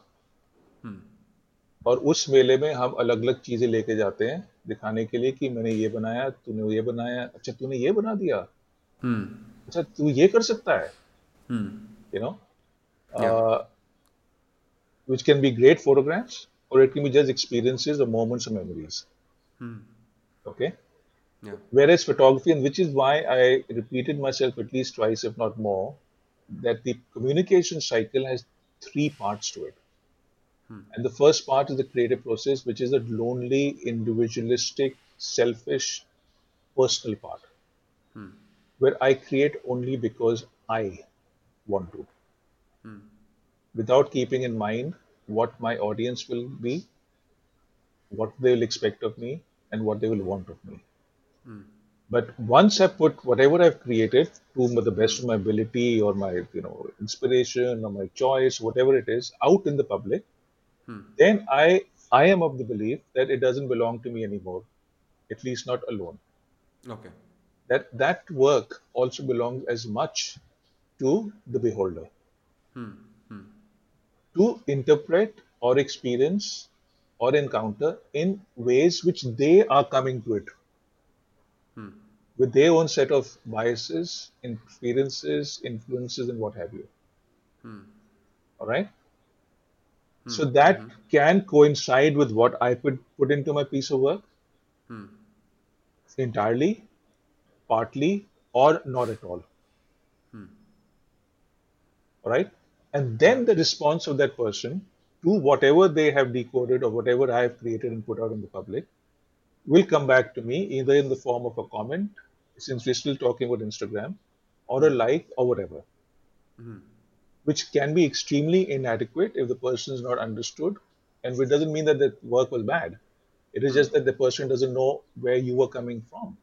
और उस मेले में हम अलग अलग चीज़ें लेके जाते हैं दिखाने के लिए कि मैंने ये बनाया तूने ये बनाया अच्छा तूने ये बना दिया Hmm. अच्छा तू ये कर सकता है Hmm. you know Yeah. uh, which can be great photographs or it can be just experiences or moments or memories Hmm. Okay? Yeah. whereas photography and which is why i repeated myself at least twice if not more that the communication cycle has three parts to it. Hmm. And the first part is the creative process which is a lonely individualistic selfish personal part. Hmm. Where i create only because i want to. Hmm. Without keeping in mind what my audience will be what they will expect of me and what they will want of me. Hmm. But once I put whatever I've created to the best of my ability or my you know inspiration or my choice, whatever it is, out in the public, hmm. then I I am of the belief that it doesn't belong to me anymore, at least not alone. Okay. That that work also belongs as much to the beholder. Hmm. To interpret or experience or encounter in ways which they are coming to it. Hmm. With their own set of biases, experiences, influences, and what have you. Hmm. All right. Hmm. So that can coincide with what I put put into my piece of work. Entirely, partly, or not at all. All right. And then the response of that person to whatever they have decoded or whatever I have created and put out in the public will come back to me either in the form of a comment, since we're still talking about Instagram, or a hmm. like or whatever, hmm. which can be extremely inadequate if the person is not understood. And it doesn't mean that the work was bad. It is hmm. just that the person doesn't know where you were coming from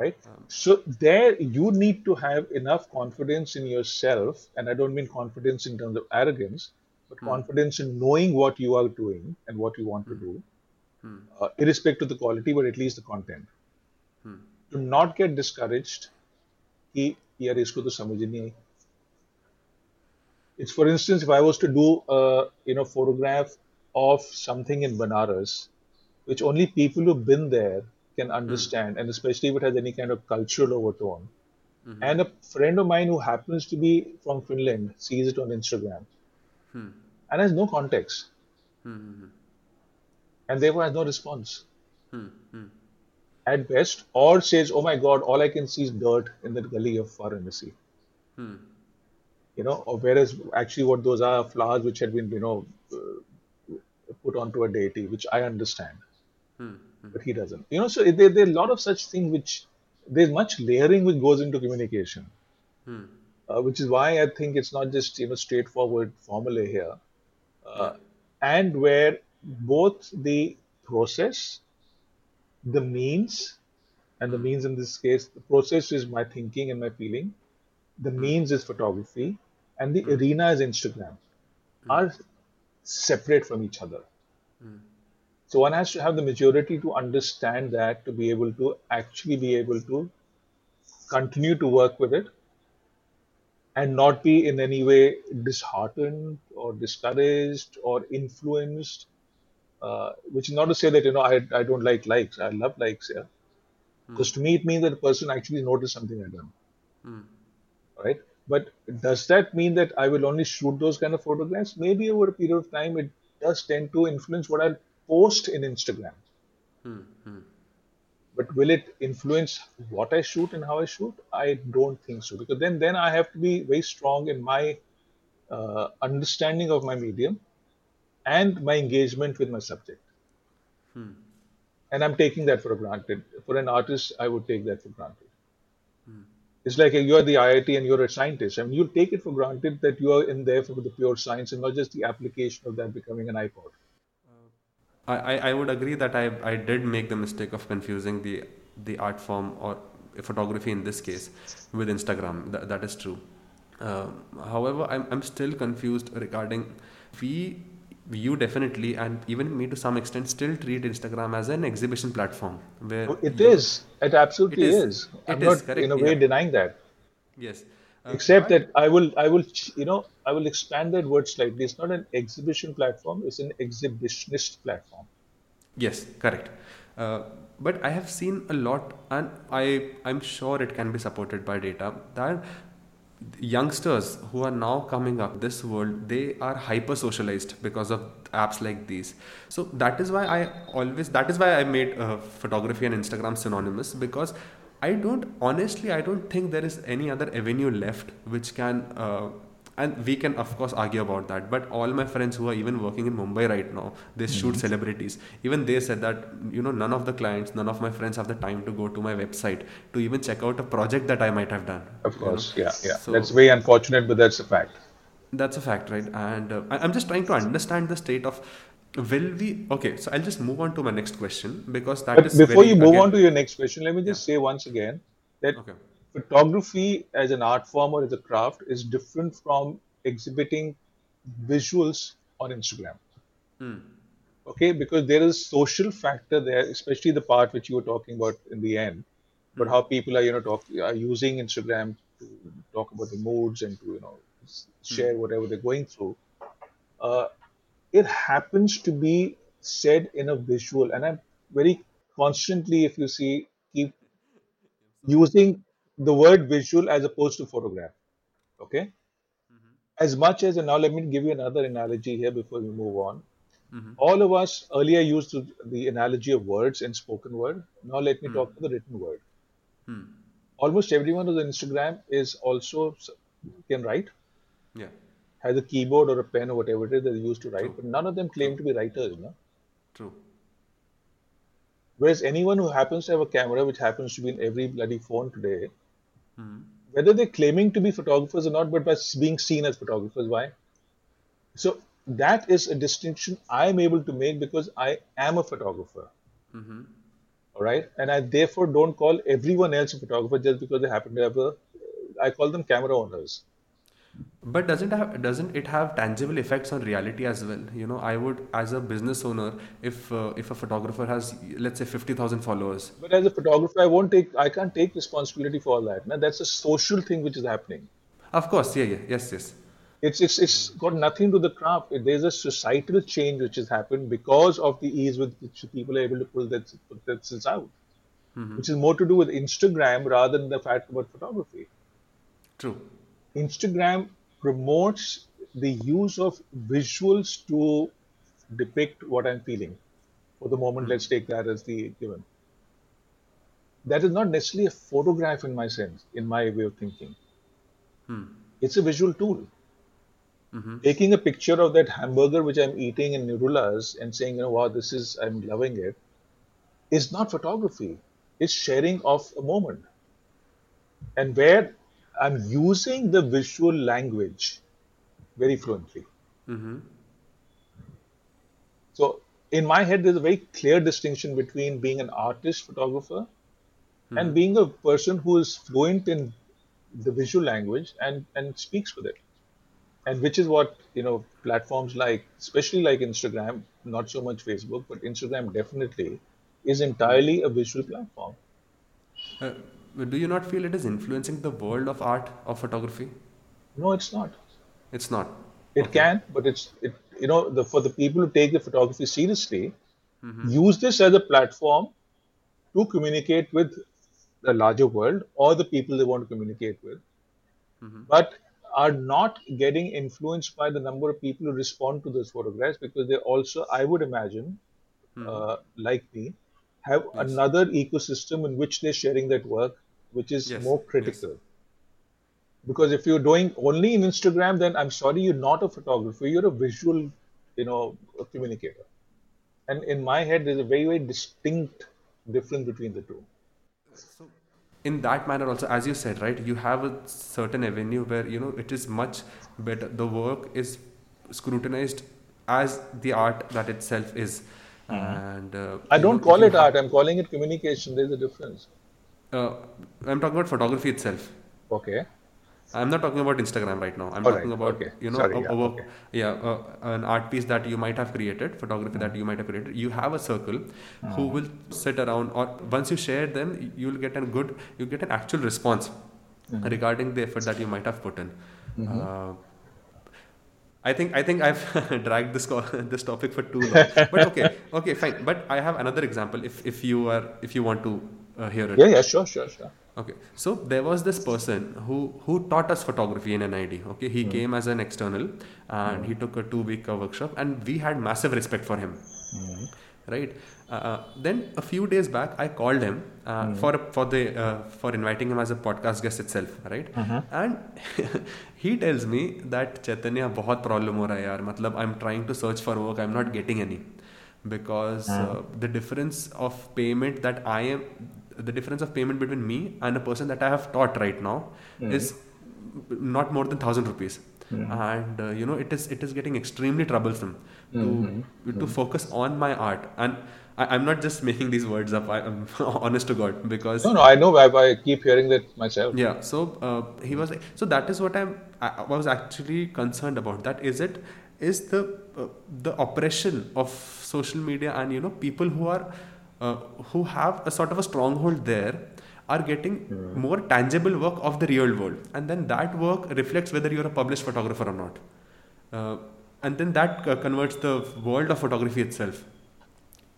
right? Um, so there you need to have enough confidence in yourself, and I don't mean confidence in terms of arrogance, but hmm. confidence in knowing what you are doing and what you want to hmm. do, hmm. uh, irrespective of the quality, but at least the content. To not get discouraged, to It's for instance, if I was to do a you know photograph of something in Banaras, which only people who've been there can hmm. understand and especially if it has any kind of cultural overtone. Hmm. And a friend of mine who happens to be from finland sees it on instagram. Hmm. And has no context. And therefore has no response. At best or says oh my god all i can see is dirt in the gully of Varanasi you know, or whereas actually what those are flowers which had been, you know, uh, put onto a deity, which I understand, Mm-hmm. but he doesn't. You know, so there, there are a lot of such things which there's much layering which goes into communication, hmm. uh, which is why I think it's not just you know straightforward formula here, uh, and where both the process, the means, and the hmm. means in this case, the process is my thinking and my feeling, the hmm. means is photography, and the arena is Instagram, are separate from each other. So one has to have the maturity to understand that to be able to actually be able to continue to work with it and not be in any way disheartened or discouraged or influenced. Uh, which is not to say that you know I, I don't like likes. I love likes, yeah. Because to me it means that the person actually noticed something I've done, right? But does that mean that I will only shoot those kind of photographs? Maybe over a period of time, it does tend to influence what I'll post in Instagram. Hmm, hmm. But will it influence what I shoot and how I shoot? I don't think so because then then I have to be very strong in my uh, understanding of my medium and my engagement with my subject. Hmm. And I'm taking that for granted. For an artist, I would take that for granted. It's like you're the IIT and you're a scientist. I mean, you'll take it for granted that you are in there for the pure science and not just the application of that becoming an iPod. I, I, would agree that I, I did make the mistake of confusing the the art form or photography in this case with Instagram. That, that is true. Um however, I'm, I'm still confused regarding we you definitely and even me to some extent still treat Instagram as an exhibition platform where Oh, It you- is. It absolutely It is. is. I'm It not is, in a way yeah. denying that. yes uh, Except that I will, I will, you know, I will expand that word slightly. It's not an exhibition platform; it's an exhibitionist platform. Yes, correct. Uh, but I have seen a lot, and I I'm sure it can be supported by data that youngsters who are now coming up this world they are hyper socialized because of apps like these so that is why i always that is why i made uh, photography and instagram synonymous because i don't honestly i don't think there is any other avenue left which can uh, and we can of course argue about that but all my friends who are even working in mumbai right now they shoot celebrities even they said that you know none of the clients none of my friends have the time to go to my website to even check out a project that i might have done Of you know. course, yeah, yeah. So- That's very unfortunate, but that's a fact. that's a fact, right? And uh, I'm just trying to understand the state of. Will we? Okay, so I'll just move on to my next question because that But is before very, you move again- on to your next question, let me just say once again that Okay. photography as an art form or as a craft is different from exhibiting visuals on Instagram. Hmm. Okay, because there is social factor there, especially the part which you were talking about in the end, but how people are you know talk are using Instagram to talk about the moods and to you know s- share whatever they're going through. Uh, it happens to be said in a visual, and I'm very constantly, if you see, keep using the word visual as opposed to photograph. Okay. Mm-hmm. As much as, and now let me give you another analogy here before we move on. Mm-hmm. All of us earlier used to- the analogy of words and spoken word. Now let me hmm. talk to the written word. Hmm. Almost everyone on Instagram is also can write, Yeah. Has a keyboard or a pen or whatever it is that they use to write, but none of them claim to be writers. No? True. Whereas anyone who happens to have a camera, which happens to be in every bloody phone today, hmm. whether they're claiming to be photographers or not, but by being seen as photographers, why? So that is a distinction I'm able to make because I am a photographer. Mm-hmm. All right, and I therefore don't call everyone else a photographer just because they happen to have a. I call them camera owners. But doesn't have doesn't it have tangible effects on reality as well? You know, I would as a business owner, if uh, if a photographer has let's say fifty thousand followers, But as a photographer, I won't take. I can't take responsibility for all that. Now that's a social thing which is happening. of course, yeah, yeah, yes, yes, It's it's it's got nothing to the craft. There's a societal change which has happened because of the ease with which people are able to pull that put out, which is more to do with Instagram rather than the fact about photography. true. Instagram promotes the use of visuals to depict what I'm feeling. For the moment, let's take that as the given. That is not necessarily a photograph in my sense, in my way of thinking. Hmm. It's a visual tool. Mm-hmm. Taking a picture of that hamburger which I'm eating in Nirula's and saying, you know, wow, this is, I'm loving it, is not photography. It's sharing of a moment. And where I'm using the visual language very fluently. So in my head, there's a very clear distinction between being an artist photographer and being a person who is fluent in the visual language and, and speaks with it. And which is what, you know, platforms like, especially like Instagram, not so much Facebook, but Instagram definitely is entirely a visual platform. Uh, do you not feel it is influencing the world of art, of photography? No, it's not. It's not. It okay. can, but it's it you know the for the people who take the photography seriously, mm-hmm. use this as a platform to communicate with the larger world or the people they want to communicate with, mm-hmm. but are not getting influenced by the number of people who respond to those photographs because they also, I would imagine, mm-hmm. uh, like me, have yes. another ecosystem in which they're sharing that work, which is yes. more critical. Yes. Because if you're doing only in Instagram, then I'm sorry, you're not a photographer. You're a visual, you know, communicator. And in my head, there's a very, very distinct difference between the two. So, in that manner, also, as you said, right, you have a certain avenue where you know it is much better. The work is scrutinized as the art that itself is. Mm-hmm. And uh, I don't know, call it art. I'm calling it communication. There's a difference. Uh, I'm talking about photography itself. Okay. I'm not talking about Instagram right now. I'm All talking right. about okay. you know Sorry, a, yeah, a okay. yeah, uh, an art piece that you might have created, photography that you might have created. You have a circle mm. who will sit around, or once you share them, you'll get a good, you get an actual response mm-hmm. regarding the effort that you might have put in. Mm-hmm. Uh, I think I think I've dragged this this topic for too long. But okay, okay, fine. But I have another example. If if you are if you want to uh, hear it. Yeah, yeah, sure, sure, sure. Okay, so there was this person who who taught us photography in NID. Okay, he mm. came as an external and mm. he took a two week uh, workshop, and we had massive respect for him. Mm. Right. Uh, uh, then a few days back, I called him uh, hmm. for for the uh, for inviting him as a podcast guest itself. Right. Uh-huh. And he tells me that Chaitanya, बहुत problem हो रहा है यार. मतलब I'm trying to search for work, I'm not getting any because hmm. uh, the difference of payment that I am the difference of payment between me and a person that I have taught right now mm. is not more than thousand rupees. Mm. And uh, you know it is it is getting extremely troublesome mm-hmm. to to focus on my art and I, am not just making these words up. I, am honest to God because no, no, I know. I, I keep hearing that myself. Yeah. So uh, he was like, so that is what I'm. I was actually concerned about. That is it. Is the uh, the oppression of social media and you know people who are uh, who have a sort of a stronghold there are getting mm. more tangible work of the real world. And then that work reflects whether you're a published photographer or not. Uh, and then that uh, converts the world of photography itself.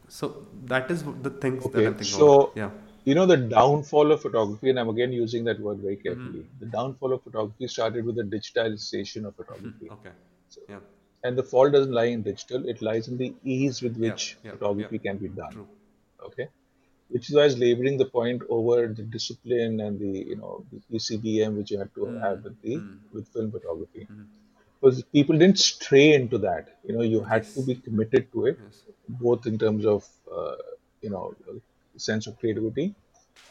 So that is the things okay. that i'm thinking so about. yeah. you know the downfall of photography and i'm again using that word very carefully. Mm-hmm. the downfall of photography started with the digitalization of photography. Mm-hmm. okay. So, yeah. and the fall doesn't lie in digital it lies in the ease with which yeah, yeah, photography can be done. True okay which is why I was laboring the point over the discipline and the you know the ECDM which you have to mm. have with the mm. with film photography mm. because people didn't stray into that you know you had yes. to be committed to it yes. both in terms of uh, you know sense of creativity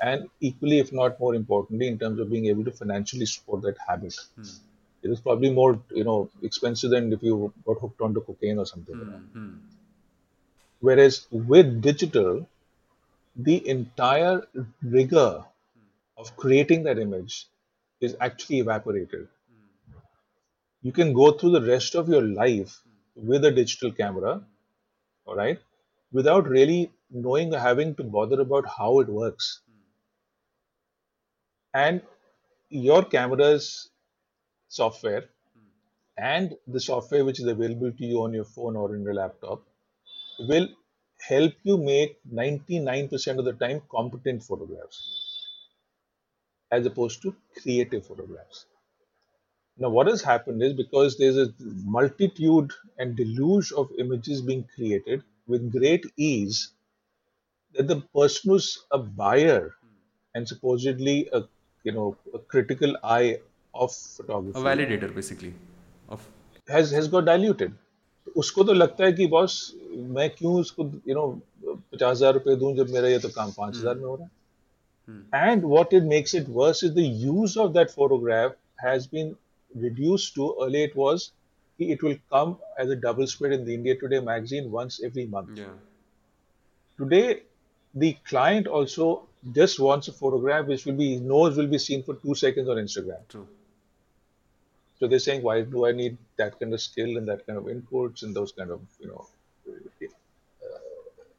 and equally if not more importantly in terms of being able to financially support that habit hmm. it is probably more you know expensive than if you got hooked onto cocaine or something you know? Hmm. whereas with digital the entire rigor of creating that image is actually evaporated. You can go through the rest of your life with a digital camera, all right, without really knowing or having to bother about how it works. And your camera's software and the software which is available to you on your phone or in your laptop will help you make 99% of the time competent photographs as opposed to creative photographs. Now, what has happened is because there's a multitude and deluge of images being created with great ease, that the person who's a buyer and supposedly a you know a critical eye of photography, a validator basically, of has has got diluted. उसको तो लगता है कि boss मैं क्यों उसको you know पचास हज़ार रुपए दू जब मेरा ये तो काम पाँच हज़ार में हो रहा है? And what it makes it worse is the use of that photograph has been reduce to early it was it will come as a double spread in the India Today magazine once every month today the client also just wants photograph which will be knows will be seen for two second on Instagram to So they're saying, why do I need that kind of skill and that kind of inputs and those kind of you know uh,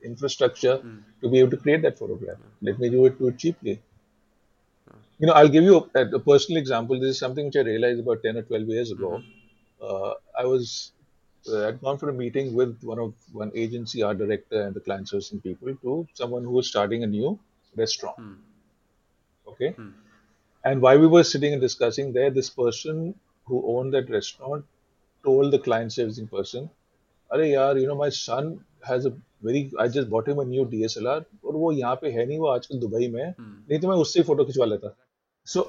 infrastructure to be able to create that photograph? Let me do it, do it cheaply. You know, I'll give you a, a personal example. This is something which I realized about ten or twelve years ago. Uh, I was uh, I'd gone for a meeting with one of one agency, art director, and the client servicing people to someone who was starting a new restaurant. Okay, and while we were sitting and discussing there, this person who owned that restaurant told the client servicing person, "अरे यार, you know, my son has a very, I just bought him a new DSLR और वो यहाँ पे है नहीं, वो आजकल दुबई में है, नहीं तो मैं उससे फ़ोटो खिंचवा लेता." So,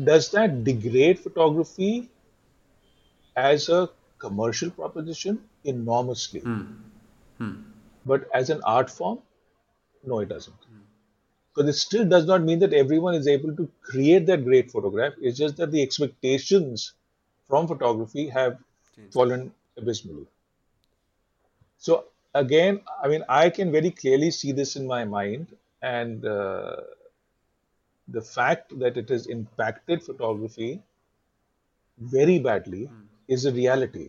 does that degrade photography as a commercial proposition enormously? Hmm. Hmm. But as an art form, no, it doesn't. Because it still does not mean that everyone is able to create that great photograph. It's just that the expectations from photography have fallen abysmally. So, again, I mean, I can very clearly see this in my mind, and uh, the fact that it has impacted photography very badly is a reality.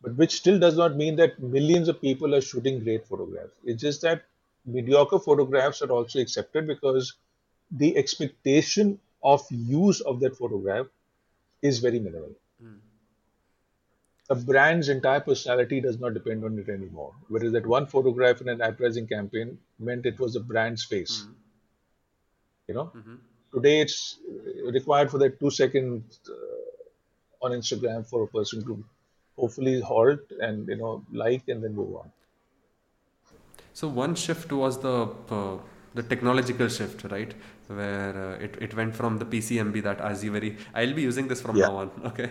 But which still does not mean that millions of people are shooting great photographs. It's just that mediocre photographs are also accepted because the expectation of use of that photograph is very minimal. Hmm. A brand's entire personality does not depend on it anymore. Whereas that one photograph in an advertising campaign meant it was a brand's face. Hmm. You know, mm-hmm. today it's required for that two seconds uh, on Instagram for a person to hopefully halt and you know like and then move on. So one shift was the uh, the technological shift, right? Where uh, it, it went from the PCMB that as you very I'll be using this from Yeah. now on. Okay.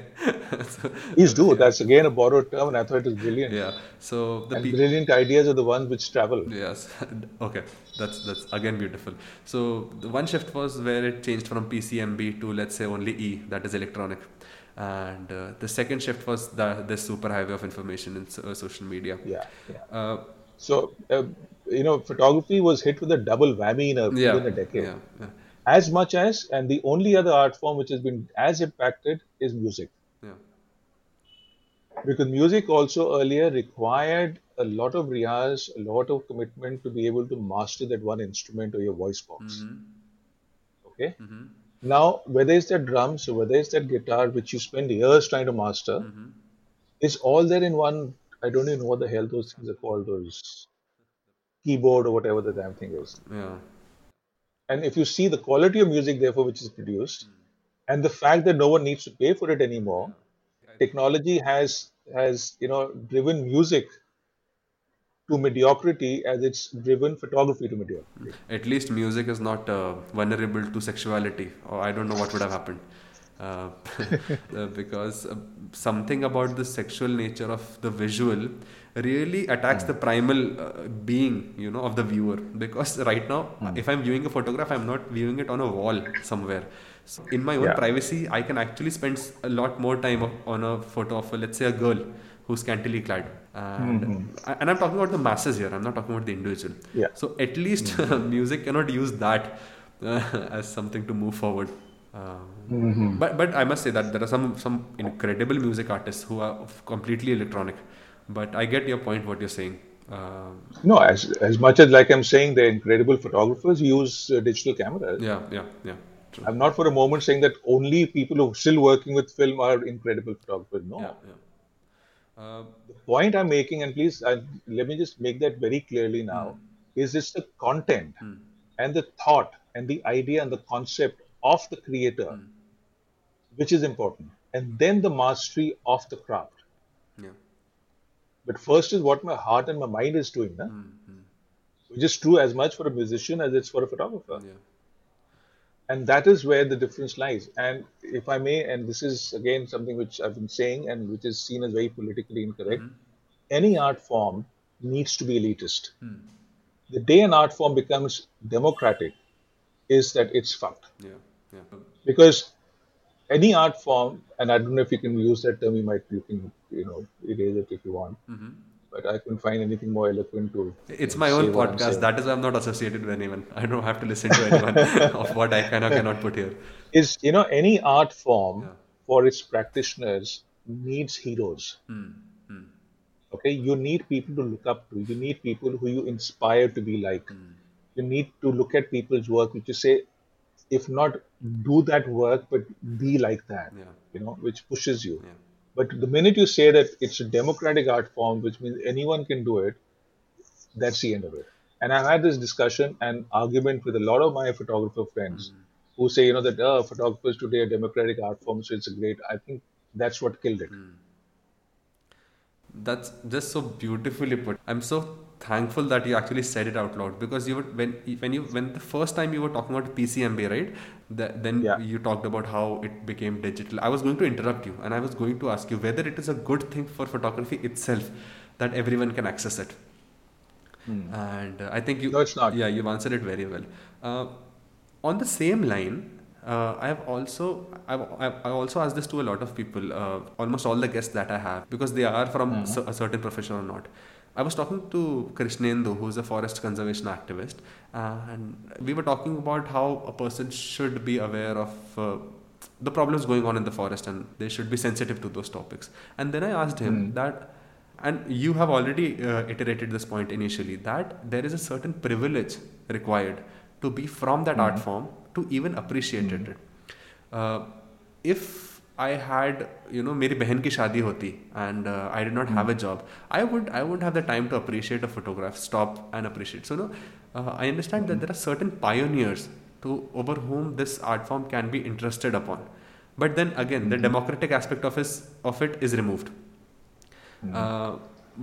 so, Please do. That's again a borrowed term, and I thought it was brilliant. yeah. So the And P- brilliant ideas are the ones which travel. Yes. Okay. That's that's again beautiful. So the one shift was where it changed from PCMB to let's say only E, that is electronic, and uh, the second shift was the this superhighway of information in uh, social media. Yeah. yeah. So uh, you know, photography was hit with a double whammy in a yeah. within a decade. Yeah. Yeah. As much as, and the only other art form which has been as impacted is music. Yeah. Because music also earlier required a lot of riyaz, a lot of commitment to be able to master that one instrument or your voice box. Mm-hmm. Okay. Mm-hmm. Now, whether it's that drums or whether it's that guitar, which you spend years trying to master, mm-hmm. is all there in one. I don't even know what the hell those things are called. Those keyboard or whatever the damn thing is. Yeah. And if you see the quality of music, therefore, which is produced, and the fact that no one needs to pay for it anymore, technology has has you know driven music to mediocrity as it's driven photography to mediocrity. At least music is not uh, vulnerable to sexuality, or I don't know what would have happened. Uh, uh, because uh, something about the sexual nature of the visual really attacks the primal uh, being, you know, of the viewer. Because right now, if I'm viewing a photograph, I'm not viewing it on a wall somewhere. So in my own Yeah. privacy, I can actually spend a lot more time on a photo of, a, let's say, a girl who's scantily clad. And, and I'm talking about the masses here. I'm not talking about the individual. Yeah. So at least music cannot use that uh, as something to move forward. Um, But but I must say that there are some some incredible music artists who are completely electronic. But I get your point. What you're saying. Um, No, as as much as like I'm saying, they're incredible photographers use uh, digital cameras. yeah, yeah, yeah. True. I'm not for a moment saying that only people who are still working with film are incredible photographers. No. Yeah, yeah. Uh, The point I'm making, and please I, let me just make that very clearly now, is it's the content and the thought and the idea and the concept of the creator hmm. which is important, and then the mastery of the craft. yeah. But first is what my heart and my mind is doing, na? Hmm, hmm. which is true as much for a musician as it's for a photographer. Yeah. And that is where the difference lies. And if I may, and this is again something which I've been saying and which is seen as very politically incorrect, any art form needs to be elitist. The day an art form becomes democratic is that it's fucked. Yeah. Yeah. Because any art form, and I don't know if you can use that term. You might you can you know erase it if you want. Mm-hmm. But I couldn't find anything more eloquent to. It's my own say what I'm podcast. That is why I'm not associated with anyone. I don't have to listen to anyone of what I can or cannot put here. Is you know any art form Yeah. for its practitioners needs heroes. Hmm. Okay, you need people to look up to. You need people who you inspire to be like. Hmm. You need to look at people's work, which you say, if not do that work, but be like that. Yeah. You know, which pushes you. Yeah. But the minute you say that it's a democratic art form, which means anyone can do it, that's the end of it. And I've had this discussion and argument with a lot of my photographer friends who say, you know, that uh, photographers today are democratic art form, so it's a great. I think that's what killed it. That's just so beautifully put. I'm so thankful that you actually said it out loud because you were when when you when the first time you were talking about PCMB, right? The, then Yeah. you talked about how it became digital. I was going to interrupt you and I was going to ask you whether it is a good thing for photography itself that everyone can access it. And uh, I think you No, it's not. Yeah, you've answered it very well. Uh, on the same line, uh, I have also I've, I've I also asked this to a lot of people, uh, almost all the guests that I have, because they are from cer- a certain profession or not. I was talking to Krishnendu, who's a forest conservation activist, uh, and we were talking about how a person should be aware of uh, the problems going on in the forest and they should be sensitive to those topics. And then I asked him that and you have already uh, iterated this point initially that there is a certain privilege required to be from that art form to even appreciate it. Uh, if i had you know मेरी बहन की शादी होती and uh, i did not have a job i would i would have the time to appreciate a photograph stop and appreciate so no uh, i understand that there are certain pioneers to over whom this art form can be interested upon but then again the democratic aspect of, his, of it is removed uh,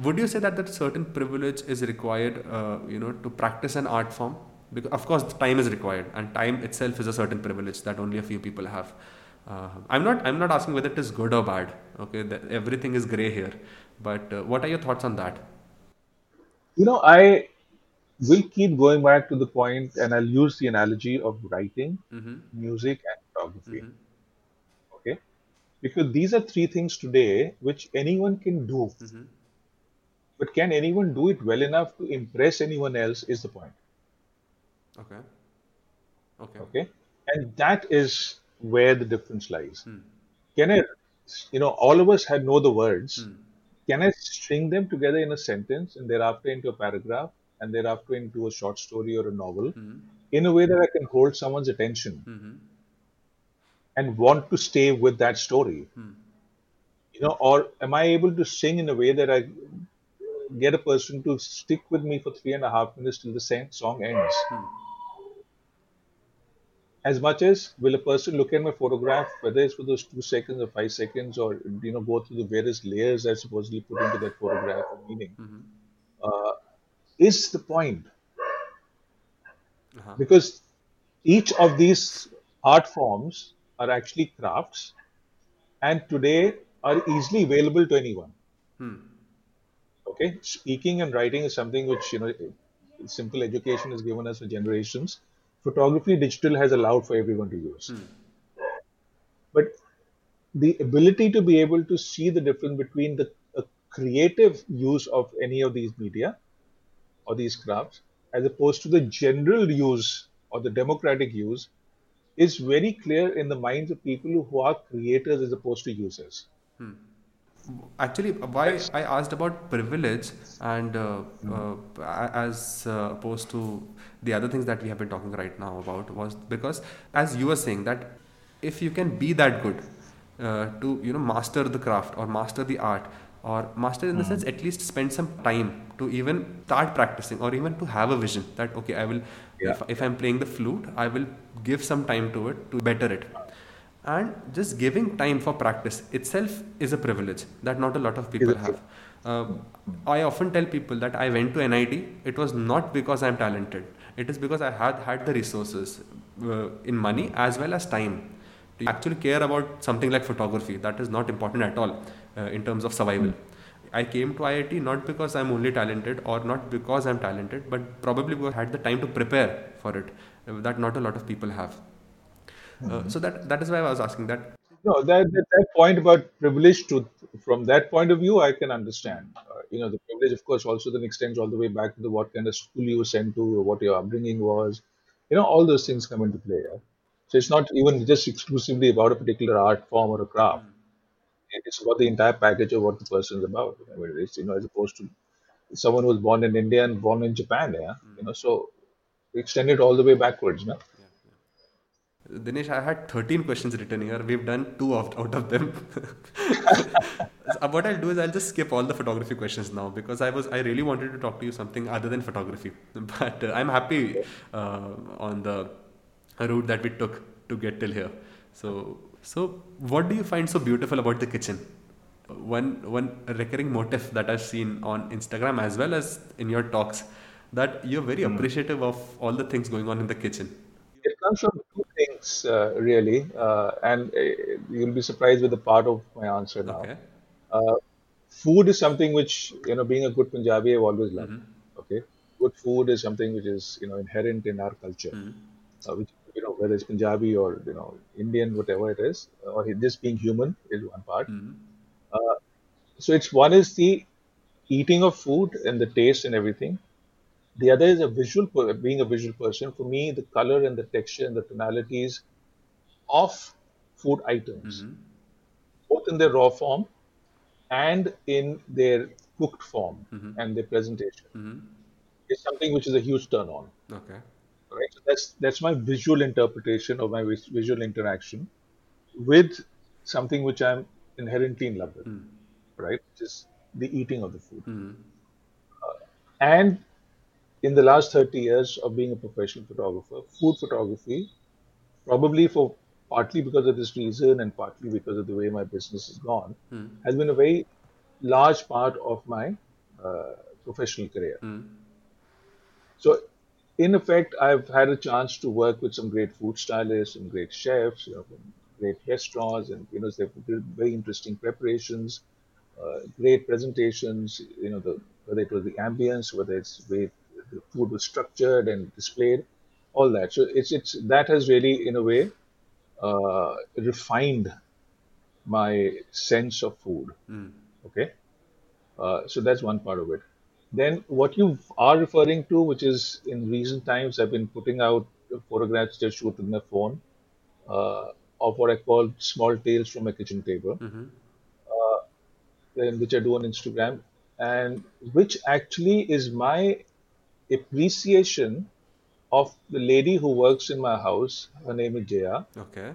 would you say that that certain privilege is required, uh, you know, to practice an art form? Because of course, time is required, and time itself is a certain privilege that only a few people have. Uh, I'm not. I'm not asking whether it is good or bad. Okay, that everything is gray here. But uh, what are your thoughts on that? You know, I will keep going back to the point, and I'll use the analogy of writing, Mm-hmm. music, and photography. Okay, because these are three things today which anyone can do. Mm-hmm. But can anyone do it well enough to impress anyone else? Is the point. Okay. Okay. Okay, and that is where the difference lies. Hmm. Can I, you know, all of us had know the words. Hmm. Can I string them together in a sentence and thereafter into a paragraph and thereafter into a short story or a novel Hmm. in a way that I can hold someone's attention Mm-hmm. and want to stay with that story? Hmm. You know, or am I able to sing in a way that I get a person to stick with me for three and a half minutes till the same song ends? As much as will a person look at my photograph, whether it's for those two seconds or five seconds, or you know, go through the various layers I supposedly put into that photograph or meaning, Mm-hmm. uh, is the point. Uh-huh. Because each of these art forms are actually crafts, and today are easily available to anyone. Hmm. Okay, speaking and writing is something which you know, simple education has given us for generations. Photography, digital has allowed for everyone to use. Hmm. But the ability to be able to see the difference between the a creative use of any of these media or these crafts, as opposed to the general use or the democratic use, is very clear in the minds of people who are creators as opposed to users. Hmm. Actually, why I asked about privilege and uh, uh, as uh, opposed to the other things that we have been talking right now about was because, as you were saying, that if you can be that good uh, to you know master the craft or master the art or master in the sense at least spend some time to even start practicing or even to have a vision that okay I will if, if I'm playing the flute I will give some time to it to better it and just giving time for practice itself is a privilege that not a lot of people have. Uh, i often tell people that i went to nit it was not because i'm talented. It is because i had had the resources uh, in money as well as time. To actually care about something like photography? That is not important at all uh, in terms of survival. I came to IIT not because I'm only talented or not because I'm talented, but probably because I had the time to prepare for it uh, that not a lot of people have. Uh, so that that is why I was asking that No, that, that that point about privilege to from that point of view, I can understand. Uh, you know, the privilege, of course, also then extends all the way back to the what kind of school you were sent to, or what your upbringing was. You know, all those things come into play. Yeah? So it's not even just exclusively about a particular art form or a craft. It's about the entire package of what the person is about. I mean, it's, you know, as opposed to someone who was born in India and born in Japan. Yeah, you know, so extend it all the way backwards. Dinesh, I had 13 questions written here. We've done two out, out of them. what I'll do is I'll just skip all the photography questions now because I was I really wanted to talk to you something other than photography. But uh, I'm happy uh, on the route that we took to get till here. So so what do you find so beautiful about the kitchen? One one recurring motif that I've seen on Instagram as well as in your talks that you're very mm. appreciative of all the things going on in the kitchen it comes from two things, uh, really, uh, and uh, you'll be surprised with the part of my answer now. Okay. Uh, food is something which, you know, being a good Punjabi, I've always loved. Mm-hmm. Okay, good food is something which is, you know, inherent in our culture, mm-hmm. which you know, whether it's Punjabi or you know Indian, whatever it is, or just being human is one part. Mm-hmm. Uh, so it's one is the eating of food and the taste and everything the other is a visual, being a visual person. For me, the color and the texture and the tonalities of food items, mm-hmm. both in their raw form and in their cooked form mm-hmm. and their presentation, mm-hmm. is something which is a huge turn on. Okay. Right. So that's that's my visual interpretation of my visual interaction with something which I'm inherently in love with, mm. right? Which is the eating of the food. Mm. Uh, and in the last 30 years of being a professional photographer, food photography, probably for partly because of this reason and partly because of the way my business has gone, mm. has been a very large part of my uh, professional career. Mm. So, in effect, I've had a chance to work with some great food stylists and great chefs, you know, great restaurants, and you know, they've very interesting preparations, uh, great presentations. You know, the, whether it was the ambience, whether it's way the food was structured and displayed, all that. So it's it's that has really in a way uh, refined my sense of food. Mm. Okay, uh, so that's one part of it. Then what you are referring to, which is in recent times, I've been putting out photographs just shoot with my phone uh, of what I call small tales from a kitchen table, mm-hmm. Uh, which I do on Instagram, and which actually is my appreciation of the lady who works in my house. Her name is Jaya. Okay.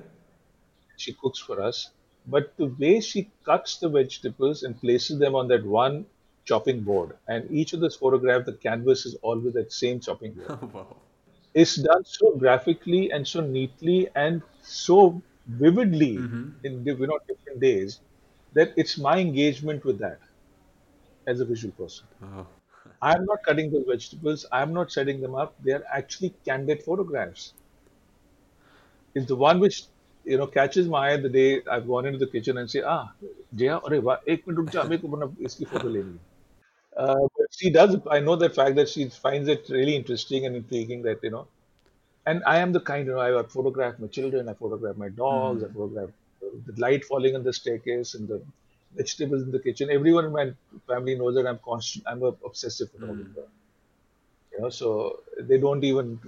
She cooks for us. But the way she cuts the vegetables and places them on that one chopping board, and each of those photographs, the canvas is always that same chopping board. wow. It's done so graphically and so neatly and so vividly mm-hmm. in you know different days that it's my engagement with that as a visual person. Oh. I'm not cutting the vegetables. I'm not setting them up. They are actually candid photographs. It's the one which you know catches my eye the day I've gone into the kitchen and say, ah, Jaya, अरे वाह एक minute रुक जा मेरे को मतलब इसकी photo लेनी uh, but she does. I know the fact that she finds it really interesting and intriguing that you know, and I am the kind you know I photograph my children, I photograph my dogs, mm. I photograph the light falling on the staircase and the vegetables in the kitchen. Everyone in my family knows that I'm constant. I'm an obsessive photographer. Mm. You know, so they don't even,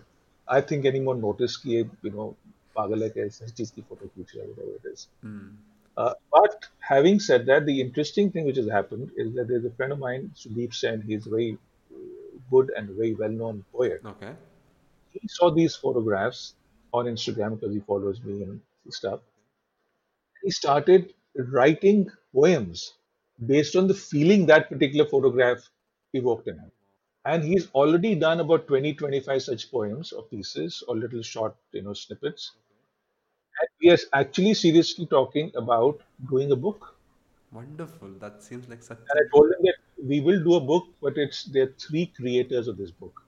I think, anymore notice कि you know पागल है कैसे चीज की photo खींच रहा है whatever it is. Mm. Uh, but having said that, the interesting thing which has happened is that there's a friend of mine, Sudeep Sen. He's a very good and very well-known poet. Okay. He saw these photographs on Instagram because he follows me and stuff. He started writing poems based on the feeling that particular photograph evoked in him. And he's already done about 20, 25 such poems or pieces or little short, you know, snippets. And we are actually seriously talking about doing a book. Wonderful. That seems like such. And I told him that we will do a book, but it's there are three creators of this book.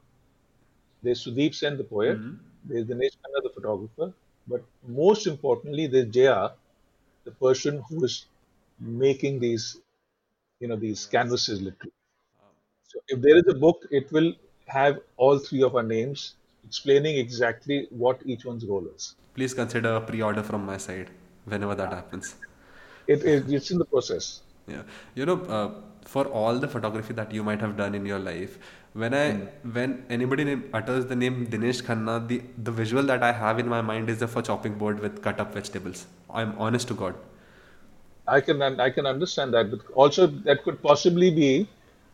There's Sudeep Sen, the poet. Mm-hmm. There's Dinesh Khanna, the photographer. But most importantly, there's Jaya, the person who is making these, you know, these canvases literally. So if there is a book, it will have all three of our names explaining exactly what each one's role is. Please consider a pre-order from my side. whenever that happens. It, it it's in the process. Yeah, you know, uh, for all the photography that you might have done in your life, when I when anybody name, utters the name Dinesh Khanna, the the visual that I have in my mind is of a chopping board with cut up vegetables. I'm honest to God. I can I can understand that, but also that could possibly be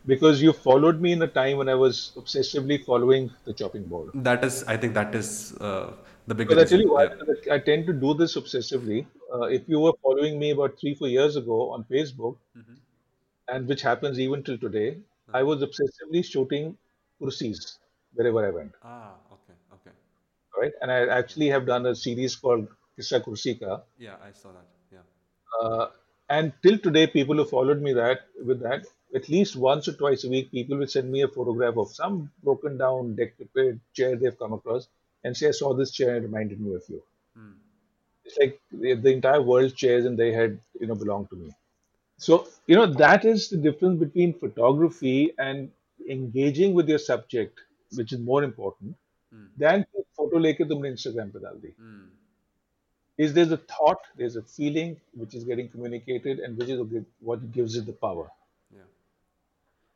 because you followed me in a time when I was obsessively following the chopping board. That is, I think that is uh, the bigger Because I tell you why, Yeah. I tend to do this obsessively. Uh, if you were following me about three, four years ago on Facebook, and which happens even till today, I was obsessively shooting kursis wherever I went, Ah, okay, okay. right? And I actually have done a series called Kissa Kursi Ka. Yeah, I saw that. Uh, and till today, people who followed me that with that, at least once or twice a week, people will send me a photograph of some broken down, decrepit chair they've come across and say, I saw this chair and it reminded me of you. Hmm. It's like the, the entire world's chairs and they had, you know, belonged to me. So, you know, that is the difference between photography and engaging with your subject, which is more important, hmm. than photo leke tumne Instagram pe dal di. Mm. Is there's a thought, there's a feeling which is getting communicated, and which is what gives it the power. Yeah.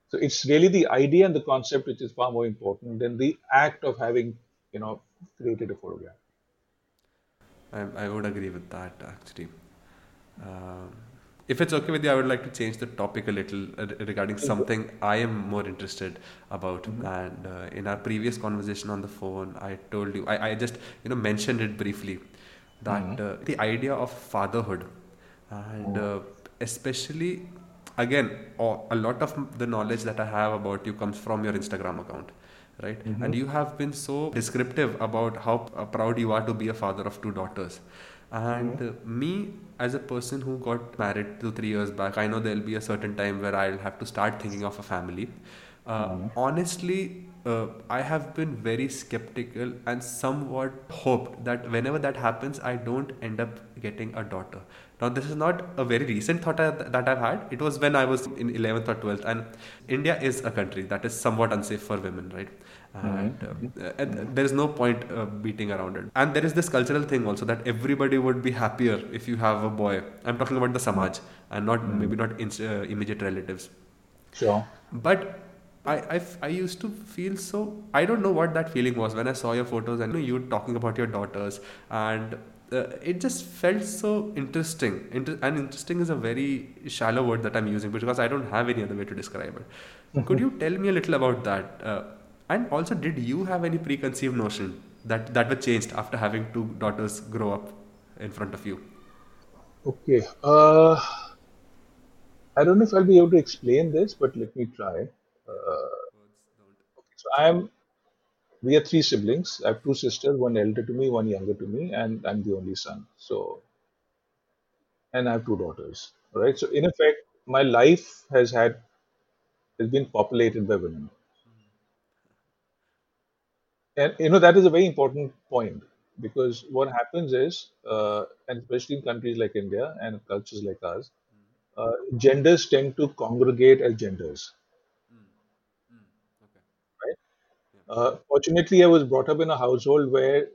So it's really the idea and the concept which is far more important than the act of having, you know, created a photograph. I, I would agree with that actually. Um, if it's okay with you, I would like to change the topic a little uh, regarding something I am more interested about. And uh, in our previous conversation on the phone, I told you, I, I just you know mentioned it briefly that uh, the idea of fatherhood. And uh, especially again a a lot of the knowledge that I have about you comes from your Instagram account right? And you have been so descriptive about how uh, proud you are to be a father of two daughters. And uh, me as a person who got married two three years back i know there'll be a certain time where i'll have to start thinking of a family. Uh, honestly uh, i have been very skeptical and somewhat hoped that whenever that happens i don't end up getting a daughter. Now this is not a very recent thought I, that i've had. It was when i was in 11th or 12th and india is a country that is somewhat unsafe for women right? And, uh, and there is no point uh, beating around it. And there is this cultural thing also that everybody would be happier if you have a boy. I'm talking about the samaj and not maybe not in, uh, immediate relatives. Sure. but I, I, I used to feel so I don't know what that feeling was when I saw your photos and you talking about your daughters. And uh, it just felt so interesting. Inter- and interesting is a very shallow word that I'm using because I don't have any other way to describe it. Could you tell me a little about that? Uh, and also did you have any preconceived notion that that were changed after having two daughters grow up in front of you? Okay. Uh, I don't know if I'll be able to explain this, but let me try. Uh, so I'm. We are three siblings. I have two sisters, one elder to me, one younger to me, and I'm the only son. So, and I have two daughters. Right. So, in effect, my life has had has been populated by women, and you know that is a very important point because what happens is, uh, and especially in countries like India and cultures like ours, uh, genders tend to congregate as genders. Right? Uh, fortunately, I was brought up in a household where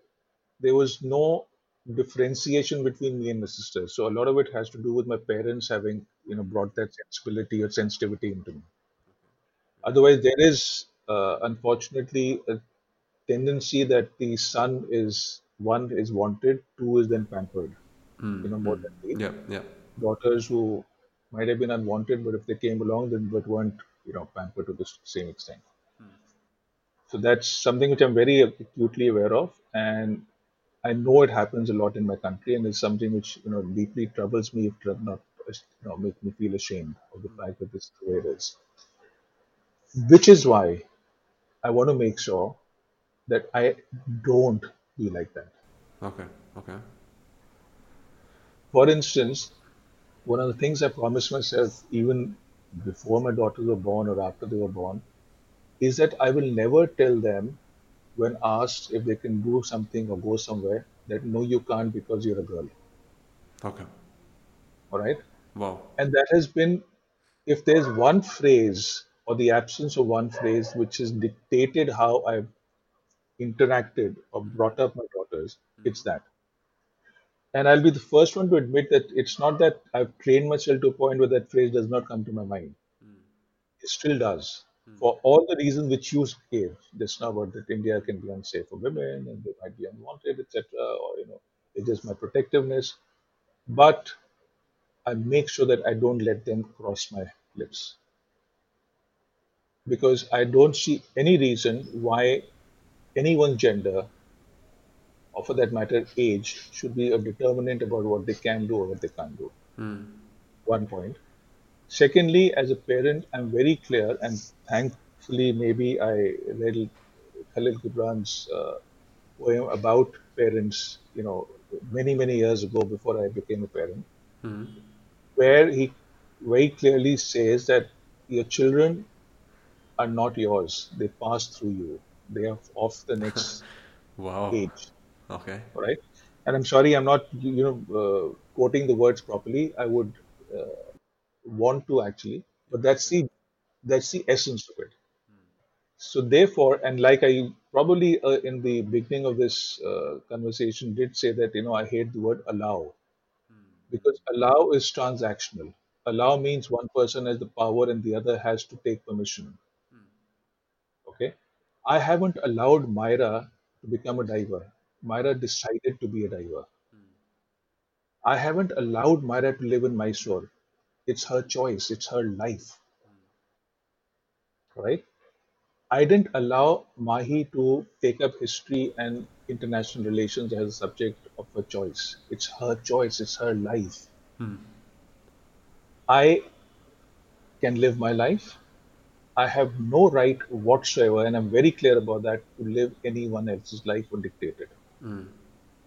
there was no differentiation between me and my sisters. So a lot of it has to do with my parents having, you know, brought that sensibility or sensitivity into me. Otherwise, there is uh, unfortunately a tendency that the son is one is wanted, two is then pampered. You know, more than the yeah yeah daughters who might have been unwanted, but if they came along, then but weren't you know pampered to the same extent. So that's something which I'm very acutely aware of, and I know it happens a lot in my country, and it's something which you know deeply troubles me, if does not you know make me feel ashamed of the fact that this is the way it is. Which is why I want to make sure that I don't be like that. okay okay For instance, one of the things I promised myself, even before my daughters were born or after they were born, is that I will never tell them when asked if they can do something or go somewhere that no, you can't because you're a girl. okay All right. wow And that has been, if there's one phrase or the absence of one phrase which has dictated how I've interacted or brought up my daughters, hmm. it's that. And I'll be the first one to admit that it's not that I've trained myself to a point where that phrase does not come to my mind. Hmm. It still does. Hmm. For all the reasons which you gave just now about that India can be unsafe for women and they might be unwanted, etc., or you know, it is my protectiveness. But I make sure that I don't let them cross my lips because I don't see any reason why anyone's gender, or for that matter, age, should be a determinant about what they can do or what they can't do. Hmm. One point. Secondly, as a parent, I'm very clear, and thankfully, maybe I read Khalil Gibran's uh, poem about parents, you know, many, many years ago before I became a parent, where he very clearly says that your children are not yours. They pass through you. They are of the next Wow. age, Okay. right? And I'm sorry, I'm not, you know, uh, quoting the words properly. I would uh, want to actually, but that's the that's the essence of it. So therefore, and like I probably uh, in the beginning of this uh, conversation did say that you know I hate the word allow because allow is transactional. Allow means one person has the power and the other has to take permission. Okay, I haven't allowed Myra to become a diver. Myra decided to be a diver. I haven't allowed Myra to live in Mysore. It's her choice. It's her life, right? I didn't allow Mahi to take up history and international relations as a subject of her choice. It's her choice, it's her life. Hmm. I can live my life. I have no right whatsoever, and I'm very clear about that, to live anyone else's life or dictate it. Hmm.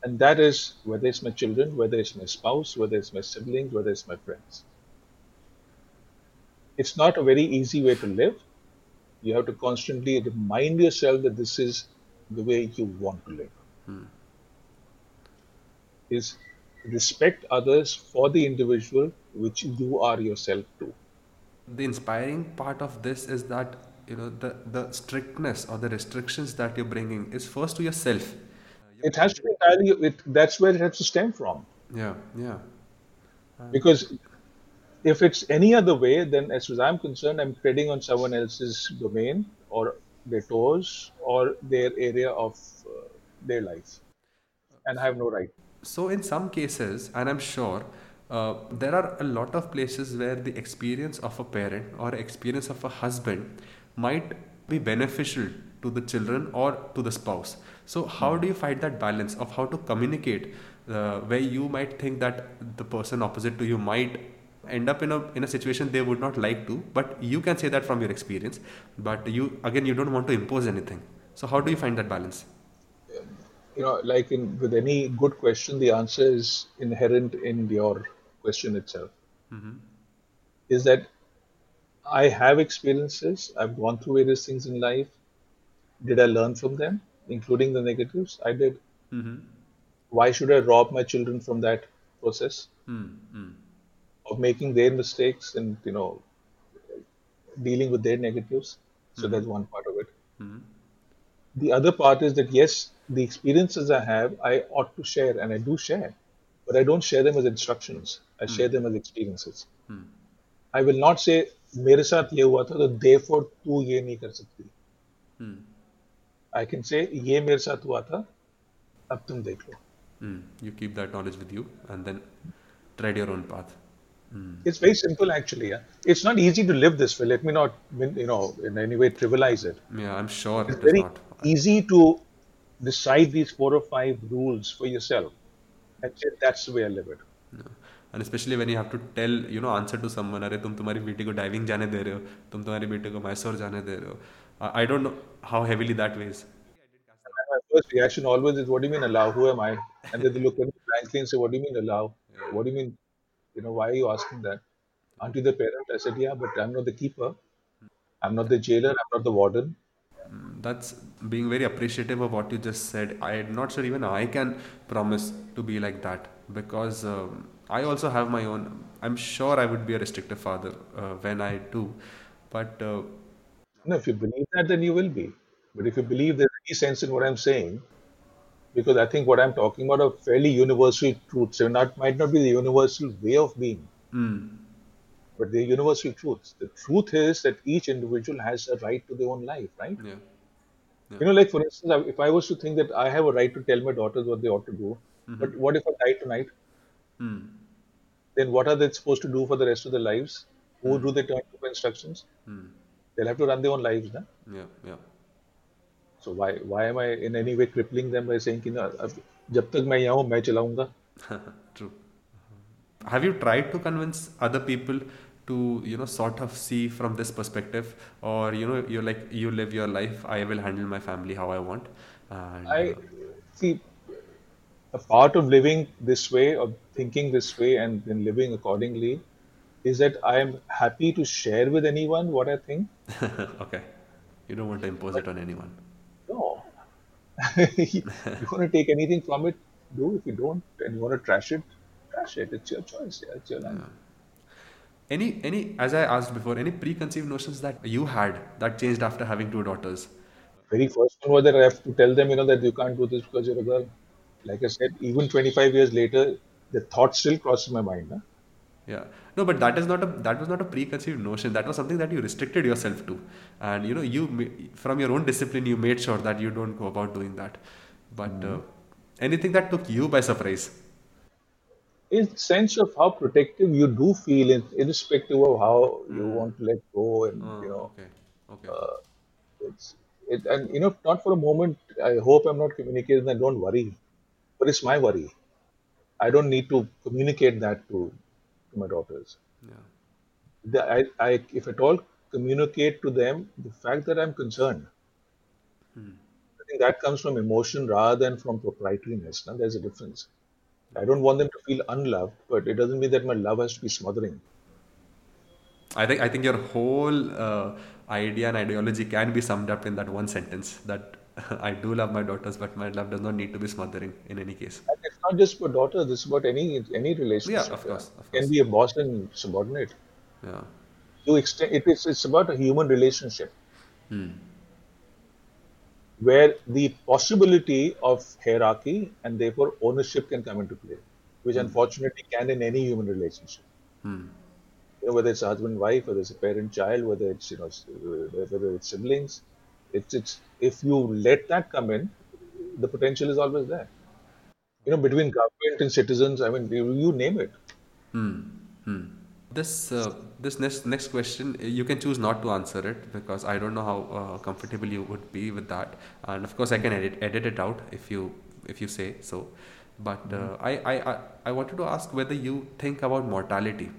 And that is whether it's my children, whether it's my spouse, whether it's my siblings, whether it's my friends. It's not a very easy way to live. You have to constantly remind yourself that this is the way you want to live. Hmm. Is respect others for the individual which you are yourself too. The inspiring part of this is that you know the the strictness or the restrictions that you're bringing is first to yourself. It has to be entirely, it, that's where it has to stem from. Yeah, yeah. Because if it's any other way, then as far as I'm concerned, I'm treading on someone else's domain or their toes or their area of uh, their life. And I have no right. So, in some cases, and I'm sure uh, there are a lot of places where the experience of a parent or experience of a husband might be beneficial to the children or to the spouse. So, how do you find that balance of how to communicate uh, where you might think that the person opposite to you might end up in a in a situation they would not like to, but you can say that from your experience, but you again you don't want to impose anything. So, how do you find that balance? You know, like in with any good question, the answer is inherent in your question itself. Mm-hmm. Is that I have experiences, I've gone through various things in life. Did I learn from them, including the negatives? I did. Mm-hmm. Why should I rob my children from that process mm-hmm of making their mistakes and you know dealing with their negatives? So that's one part of it. The other part is that yes, the experiences I have, I ought to share, and I do share, but I don't share them as instructions. I share them as experiences. I will not say मेरे साथ ये हुआ था तो therefore तू ये नहीं कर सकती. I can say ये मेरे साथ हुआ था अब तुम देख लो. Mm. You keep that knowledge with you and then tread your own path. It's very simple actually. Yeah? It's not easy to live this way. Let me not you know in any way trivialize it. Yeah, I'm sure It's it is very not. easy to decide these four or five rules for yourself. And say that's the way I live it. And specially when you have to tell you no answer to someone अरे तुम तुम्हारी बेटी को diving जाने दे रहे हो तुम तुम्हारी बेटी को मैसूर जाने दे रहे हो I don't know how heavily that veg And my first reaction always is, "What do you mean allow? Who am I?" And then they look at me blankly and say, "What do you mean allow? What do you mean? you know, why are you asking that? Aren't you the parent?" I said, "Yeah, but I'm not the keeper. I'm not the jailer. I'm not the warden." that's being very appreciative of what you just said i'm not sure even i can promise to be like that because um, i also have my own i'm sure i would be a restrictive father uh, when i do but uh, No, if you believe that, then you will be. But if you believe there's any sense in what I'm saying, because I think what I'm talking about are fairly universal truths. So that might not be the universal way of being, Mm. but they're universal truths. The truth is that each individual has a right to their own life, right? Yeah. You know, like for instance, if I was to think that I have a right to tell my daughters what they ought to do, Mm-hmm. but what if I die tonight? Mm. Then what are they supposed to do for the rest of their lives? Who Hmm. do they turn to for instructions? Mm. They'll have to run their own lives, na? Yeah. Yeah. So why why am I in any way crippling them by saying कि ना अब जब तक मैं यहाँ हूँ मैं चलाऊंगा True. Have you tried to convince other people to, you know, sort of see from this perspective, or you know, you're like, you live your life. I will handle my family how I want. And, I uh, see a part of living this way or thinking this way and then living accordingly is that I am happy to share with anyone what I think. okay. You don't want to impose it on anyone. You want to take anything from it, do. If you don't and you want to trash it, trash it. It's your choice. Yeah, it's your life. Any, any, as I asked before, any preconceived notions that you had that changed after having two daughters? Very first one was that I have to tell them, you know, that you can't do this because you're a girl. Like I said, even 25 years later, the thought still crosses my mind. Huh? Yeah. No, but that is not a that was not a preconceived notion. That was something that you restricted yourself to, and you know you from your own discipline you made sure that you don't go about doing that. But uh, mm-hmm. anything that took you by surprise. in sense of how protective you do feel, in, irrespective of how you mm. want to let go, and Oh, you know, okay. Okay. Uh, it's it, and you know, not for a moment. I hope I'm not communicating that. Don't worry, but it's my worry. I don't need to communicate that to, to my daughters. yeah. The, I, I, if at all, communicate to them the fact that I'm concerned. I think that comes from emotion rather than from proprietariness. Now, there's a difference. I don't want them to feel unloved, but it doesn't mean that my love has to be smothering. I think I think your whole uh, idea and ideology can be summed up in that one sentence. That I do love my daughters, but my love does not need to be smothering in any case. It's not just for daughter. This is about any any relationship. Yeah, of course, of It can be a boss and subordinate. Yeah. You extend it is it's about a human relationship Hmm. where the possibility of hierarchy and therefore ownership can come into play, which unfortunately can in any human relationship. Hmm. You know, whether it's a husband wife, whether it's a parent child, whether it's you know uh, whether it's siblings, it's it's if you let that come in, the potential is always there. You know, between government and citizens, I mean, you, you name it. Hmm. Hmm. This uh, this next next question you can choose not to answer it because I don't know how uh, comfortable you would be with that, and of course I can edit edit it out if you if you say so. But uh, I, I I I wanted to ask whether you think about mortality.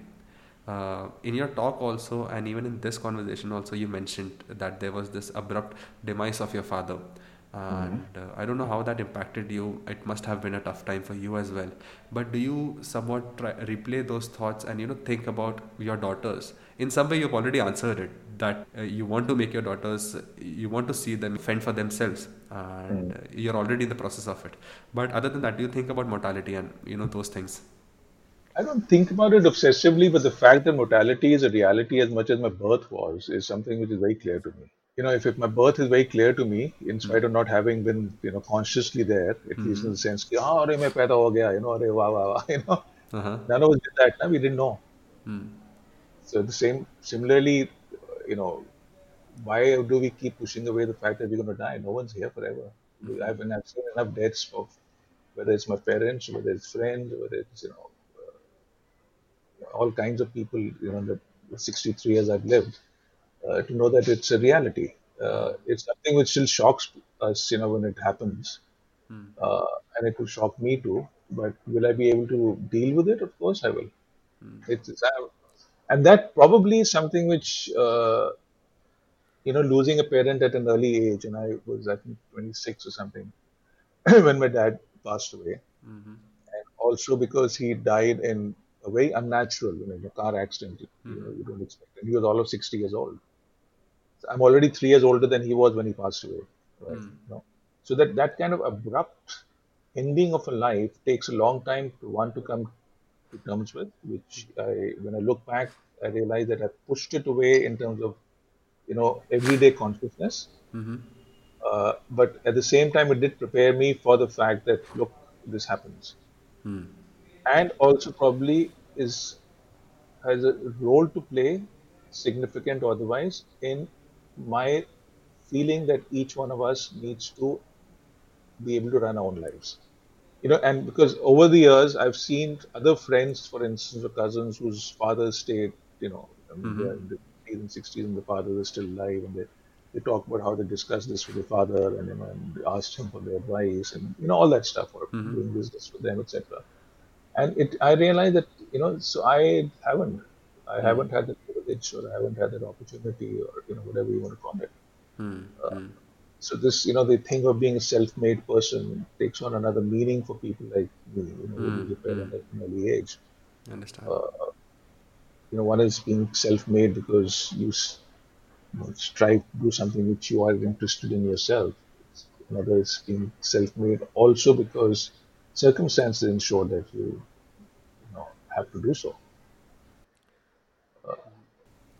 Uh, in your talk also, and even in this conversation also, you mentioned that there was this abrupt demise of your father, and uh, I don't know how that impacted you. It must have been a tough time for you as well. But do you somewhat try, replay those thoughts and you know think about your daughters? In some way, you've already answered it that uh, you want to make your daughters, you want to see them fend for themselves, and uh, you're already in the process of it. But other than that, do you think about mortality and you know those things? I don't think about it obsessively, but the fact that mortality is a reality as much as my birth was is something which is very clear to me you know, if, if my birth is very clear to me, in spite hmm. of not having been, you know, consciously there, at mm-hmm. least in the sense, oh, ah, arre, main ho gaya, you know, arre, wah, wah, wah, you know. Uh-huh. None of us did that, na? we didn't know. Mm. So the same, similarly, you know, why do we keep pushing away the fact that we're going to die? No one's here forever. Mm-hmm. I've, I've seen enough deaths of whether it's my parents, whether it's friends, whether it's, you know, uh, all kinds of people, you know, the 63 years I've lived uh, to know that it's a reality. Uh, it's something which still shocks us, you know, when it happens, uh, and it will shock me too. But will I be able to deal with it? Of course, I will. It's, it's I- and that probably is something which uh, you know losing a parent at an early age, and I was I think 26 or something when my dad passed away, Mhm. and also because he died in a very unnatural, you know, in a car accident. You, know, you don't expect. And he was all of 60 years old. I'm already three years older than he was when he passed away. Right? You know? So that that kind of abrupt ending of a life takes a long time to want to come to terms with. Which I, when I look back, I realize that I pushed it away in terms of, you know, everyday consciousness. Mhm. Uh, but at the same time, it did prepare me for the fact that look, this happens, and also probably is has a role to play, significant or otherwise, in my feeling that each one of us needs to be able to run our own lives. You know, and because over the years I've seen other friends, for instance, or cousins whose fathers stayed, you know, mm-hmm. they're in the 50s and 60s, and the father is still alive, and they they talk about how they discussed this with the father, and you know, and they asked him for their advice, and you know, all that stuff, or mm-hmm. doing business with them, etc. And it, I realized that you know, so I haven't, I mm-hmm. haven't had that privilege, or I haven't had that opportunity, or you know, whatever you want to call it. Hmm, uh, hmm. so this, you know, the thing of being a self-made person takes on another meaning for people like me, you know, who a hmm, at an early age. Understand. Uh, you know, one is being self-made because you, you know, strive to do something which you are interested in yourself. Another is being self-made also because circumstances ensure that you, you know, have to do so.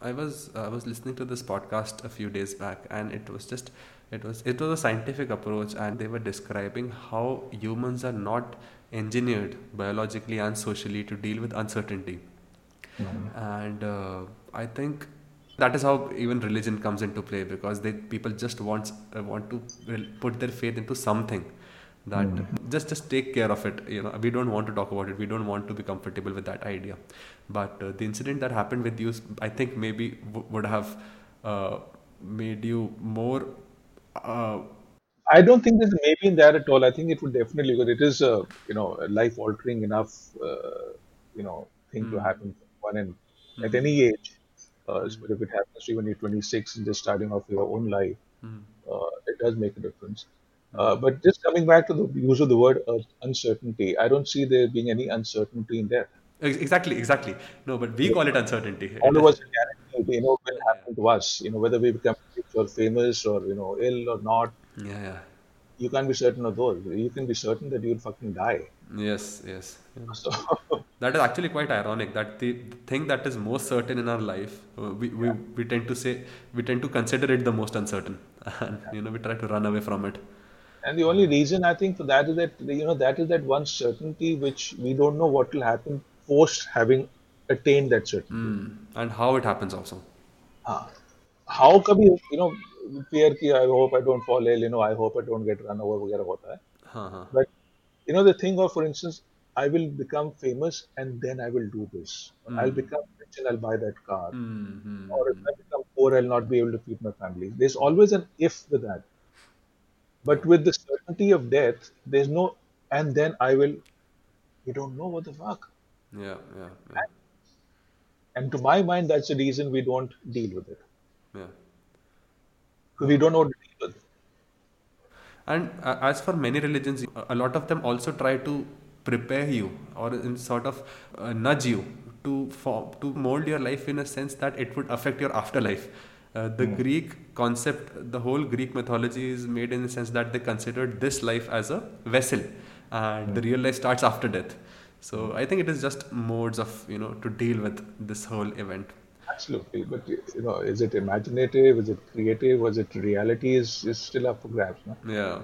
I was I was listening to this podcast a few days back, and it was just it was it was a scientific approach, and they were describing how humans are not engineered biologically and socially to deal with uncertainty, and uh, I think that is how even religion comes into play because they people just want uh, want to put their faith into something that just just take care of it you know we don't want to talk about it we don't want to be comfortable with that idea but uh, the incident that happened with you i think maybe w- would have uh, made you more uh, I don't think there's maybe in that at all. I think it would definitely because it is a you know life altering enough uh, you know thing to happen one and at any age. Uh, but if it happens to you when you're 26 and just starting off your own life, uh, it does make a difference. Uh, but just coming back to the use of the word uh, uncertainty, I don't see there being any uncertainty in ex- exactly exactly no but we call it uncertainty All of us are guaranteed, you know, will happen to us. You know, whether we become rich or famous or you know ill or not, yeah yeah you can't be certain of those. You can be certain that you'll fucking die. yes yes yeah. So That is actually quite ironic that the thing that is most certain in our life, uh, we, we, we tend to say, we tend to consider it the most uncertain. And, you know, we try to run away from it. And the only reason I think for that is that you know that is that one certainty which we don't know what will happen post having attained that certainty. Mm. And how it happens also. हाँ. How कभी you know fear कि I hope I don't fall ill, you know I hope I don't get run over वगैरह होता है. हाँ हाँ But you know the thing of for instance I will become famous and then I will do this. I'll become rich and I'll buy that car. Mhm. Or if I become poor, I'll not be able to feed my family. There's always an if with that. But with the certainty of death, there's no and then I will. You don't know what the fuck. Yeah, yeah, yeah, And to my mind, that's the reason we don't deal with it. yeah. Because we don't know what to deal with. And uh, as for many religions, a lot of them also try to prepare you or in sort of uh, nudge you to form, to mold your life in a sense that it would affect your afterlife. Uh, the Greek concept, the whole Greek mythology is made in the sense that they considered this life as a vessel, and the real life starts after death. So I think it is just modes of you know to deal with this whole event. Absolutely. But you know, is it imaginative? Is it creative? Was it reality? Is is still up for grabs. No? Yeah,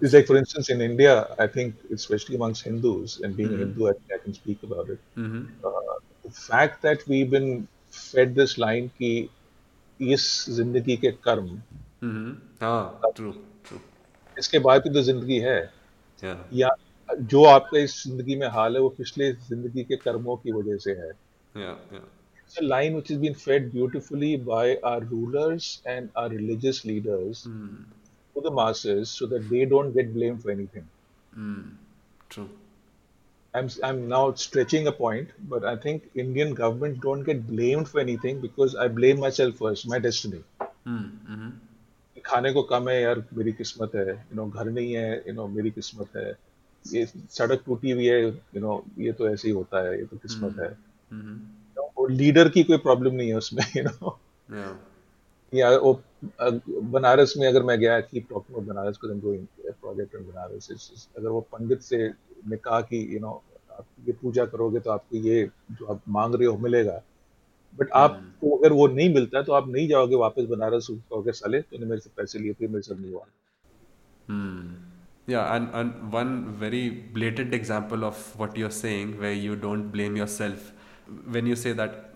It's like, for instance, in India, I think, especially amongst Hindus, and being a Hindu, I think I can speak about it. Uh, the fact that we've been fed this line कि इस ज़िंदगी के कर्म। True true इसके बाद की तो ज़िंदगी है या जो आपके इस ज़िंदगी में हाल है वो पिछले ज़िंदगी के कर्मों की वजह से है। Line which is been fed beautifully by our rulers and our religious leaders to the masses so that they don't get blame for anything true I'm, I'm now stretching a point, but I think Indian government don't get blamed for anything because I blame myself first, my destiny. Mm-hmm. खाने को कम है यार मेरी किस्मत है you no घर नहीं है यू नो मेरी किस्मत है ये सड़क टूटी हुई है यू नो ये तो ऐसे ही होता है ये तो किस्मत है और लीडर की कोई प्रॉब्लम नहीं है उसमें यू नो Yeah. या वो अ, बनारस में अगर मैं गया कि टॉकिंग ऑफ़ बनारस को डूइंग प्रोजेक्ट इन बनारस अगर वो पंडित से ने कहा कि यू नो आप ये पूजा करोगे तो आपको ये जो आप मांग रहे हो मिलेगा। बट आपको अगर वो नहीं मिलता तो आप नहीं जाओगे वापस बनारस कहोगे साले तूने मेरे से पैसे लिए थे मेरे साथ नहीं हुआ. Hmm. Yeah, and, and one very blatant example of what you're saying, where you don't blame yourself, when you say that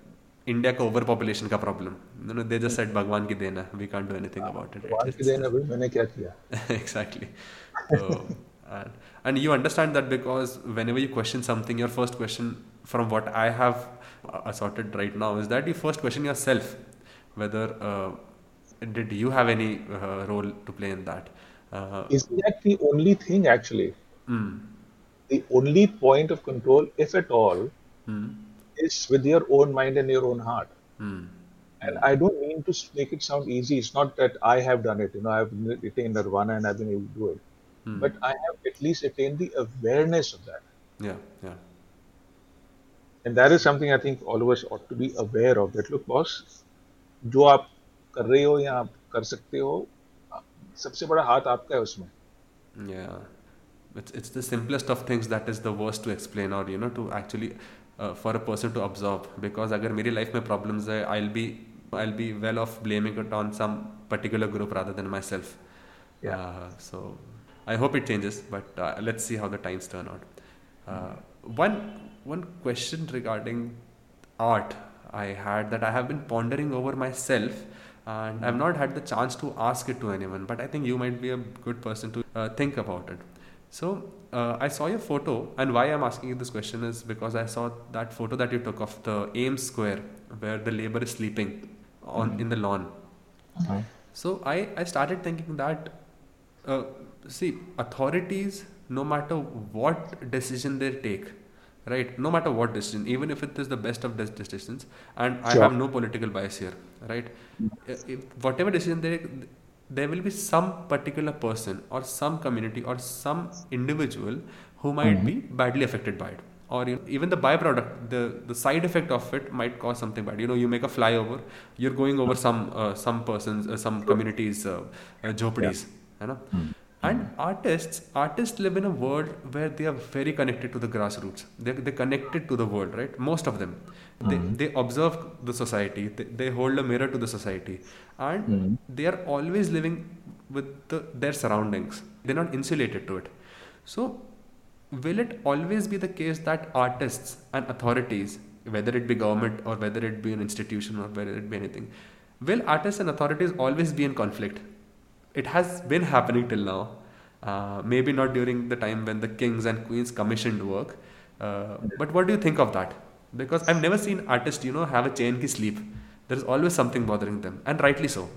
India का overpopulation का problem, you know, they just said भगवान की देन है, we can't do anything about it. भगवान की देन है भाई मैंने क्या किया and, you understand that because whenever you question something, your first question, from what I have uh, assorted right now, is that you first question yourself whether uh, did you have any uh, role to play in that. Uh, Isn't that the only thing actually? mm, The only point of control, if at all, mm, is with your own mind and your own heart. mm, And I don't mean to s- make it sound easy. It's not that I have done it. You know, I've n- attained nirvana and I've been able to do it. Hmm. But I have at least attained the awareness of that. yeah, yeah. And that is something I think all of us ought to be aware of. That look, boss, जो आप कर रहे हो या आप कर सकते हो सबसे बड़ा हाथ आपका है उसमें Yeah, it's it's the simplest of things that is the worst to explain or you know to actually uh, for a person to absorb because अगर मेरी life में problems है I'll be I'll be well off blaming it on some particular group rather than myself. Yeah. Uh, so I hope it changes, but uh, let's see how the times turn out. Uh, one one question regarding art I had that I have been pondering over myself, and I've not had the chance to ask it to anyone. But I think you might be a good person to uh, think about it. So uh, I saw your photo, and why I'm asking you this question is because I saw that photo that you took of the Ames Square, where the labor is sleeping on in the lawn. So I, I started thinking that, uh, see, authorities, no matter what decision they take, right, no matter what decision, even if it is the best of des- decisions, and I have no political bias here, right, Uh, if whatever decision they there will be some particular person or some community or some individual who might be badly affected by it. Or you know, even the byproduct the the side effect of it might cause something bad. You know you make a flyover you're going over some uh, some persons uh, some communities uh, uh, jhopadis you know? And artists artists live in a world where they are very connected to the grassroots. They they're connected to the world right? Most of them. They, they observe the society. They, they hold a mirror to the society and they are always living with the, their surroundings they're not insulated to it so will it always be the case that artists and authorities whether it be government or whether it be an institution or whether it be anything will artists and authorities always be in conflict it has been happening till now. Uh, maybe not during the time when the kings and queens commissioned work. Uh, but what do you think of that? Because I've never seen artists, you know, have a chain ki sleep There is always something bothering them, and rightly so.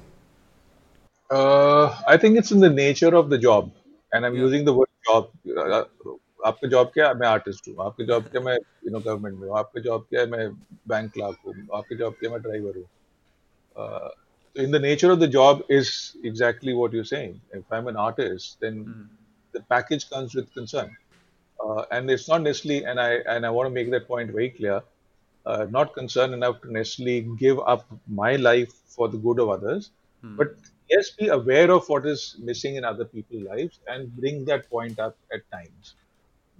Uh, I think it's in the nature of the job, and I'm Yeah. using the word job. Uh, आपका job क्या है मैं artist हूँ आपकी job क्या मैं you know government में हूँ आपकी जॉब क्या है मैं बैंक क्लर्क हूँ आपकी जॉब क्या मैं ड्राइवर हूँ uh, in the nature of the job is exactly what you're saying. If I'm an artist, then the package comes with concern, uh, and it's not necessarily. And I and I want to make that point very clear. Uh, not concerned enough to necessarily give up my life for the good of others, but yes, be aware of what is missing in other people's lives and bring that point up at times.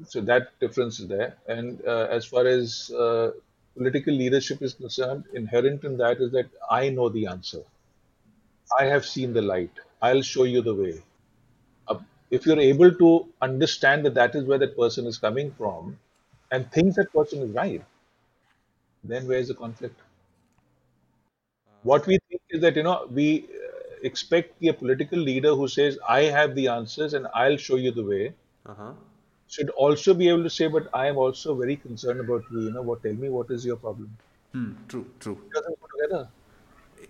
So that difference is there. And uh, as far as uh, political leadership is concerned, inherent in that is that I know the answer. I have seen the light. I'll show you the way. Uh, if you're able to understand that that is where that person is coming from and think that person is right, then where's the conflict? What we think is that, you know, we uh, expect a political leader who says, I have the answers and I'll show you the way, Uh-huh. should also be able to say, but I am also very concerned about you. You know, what? Tell me what is your problem. Hmm, true, true. It doesn't go together.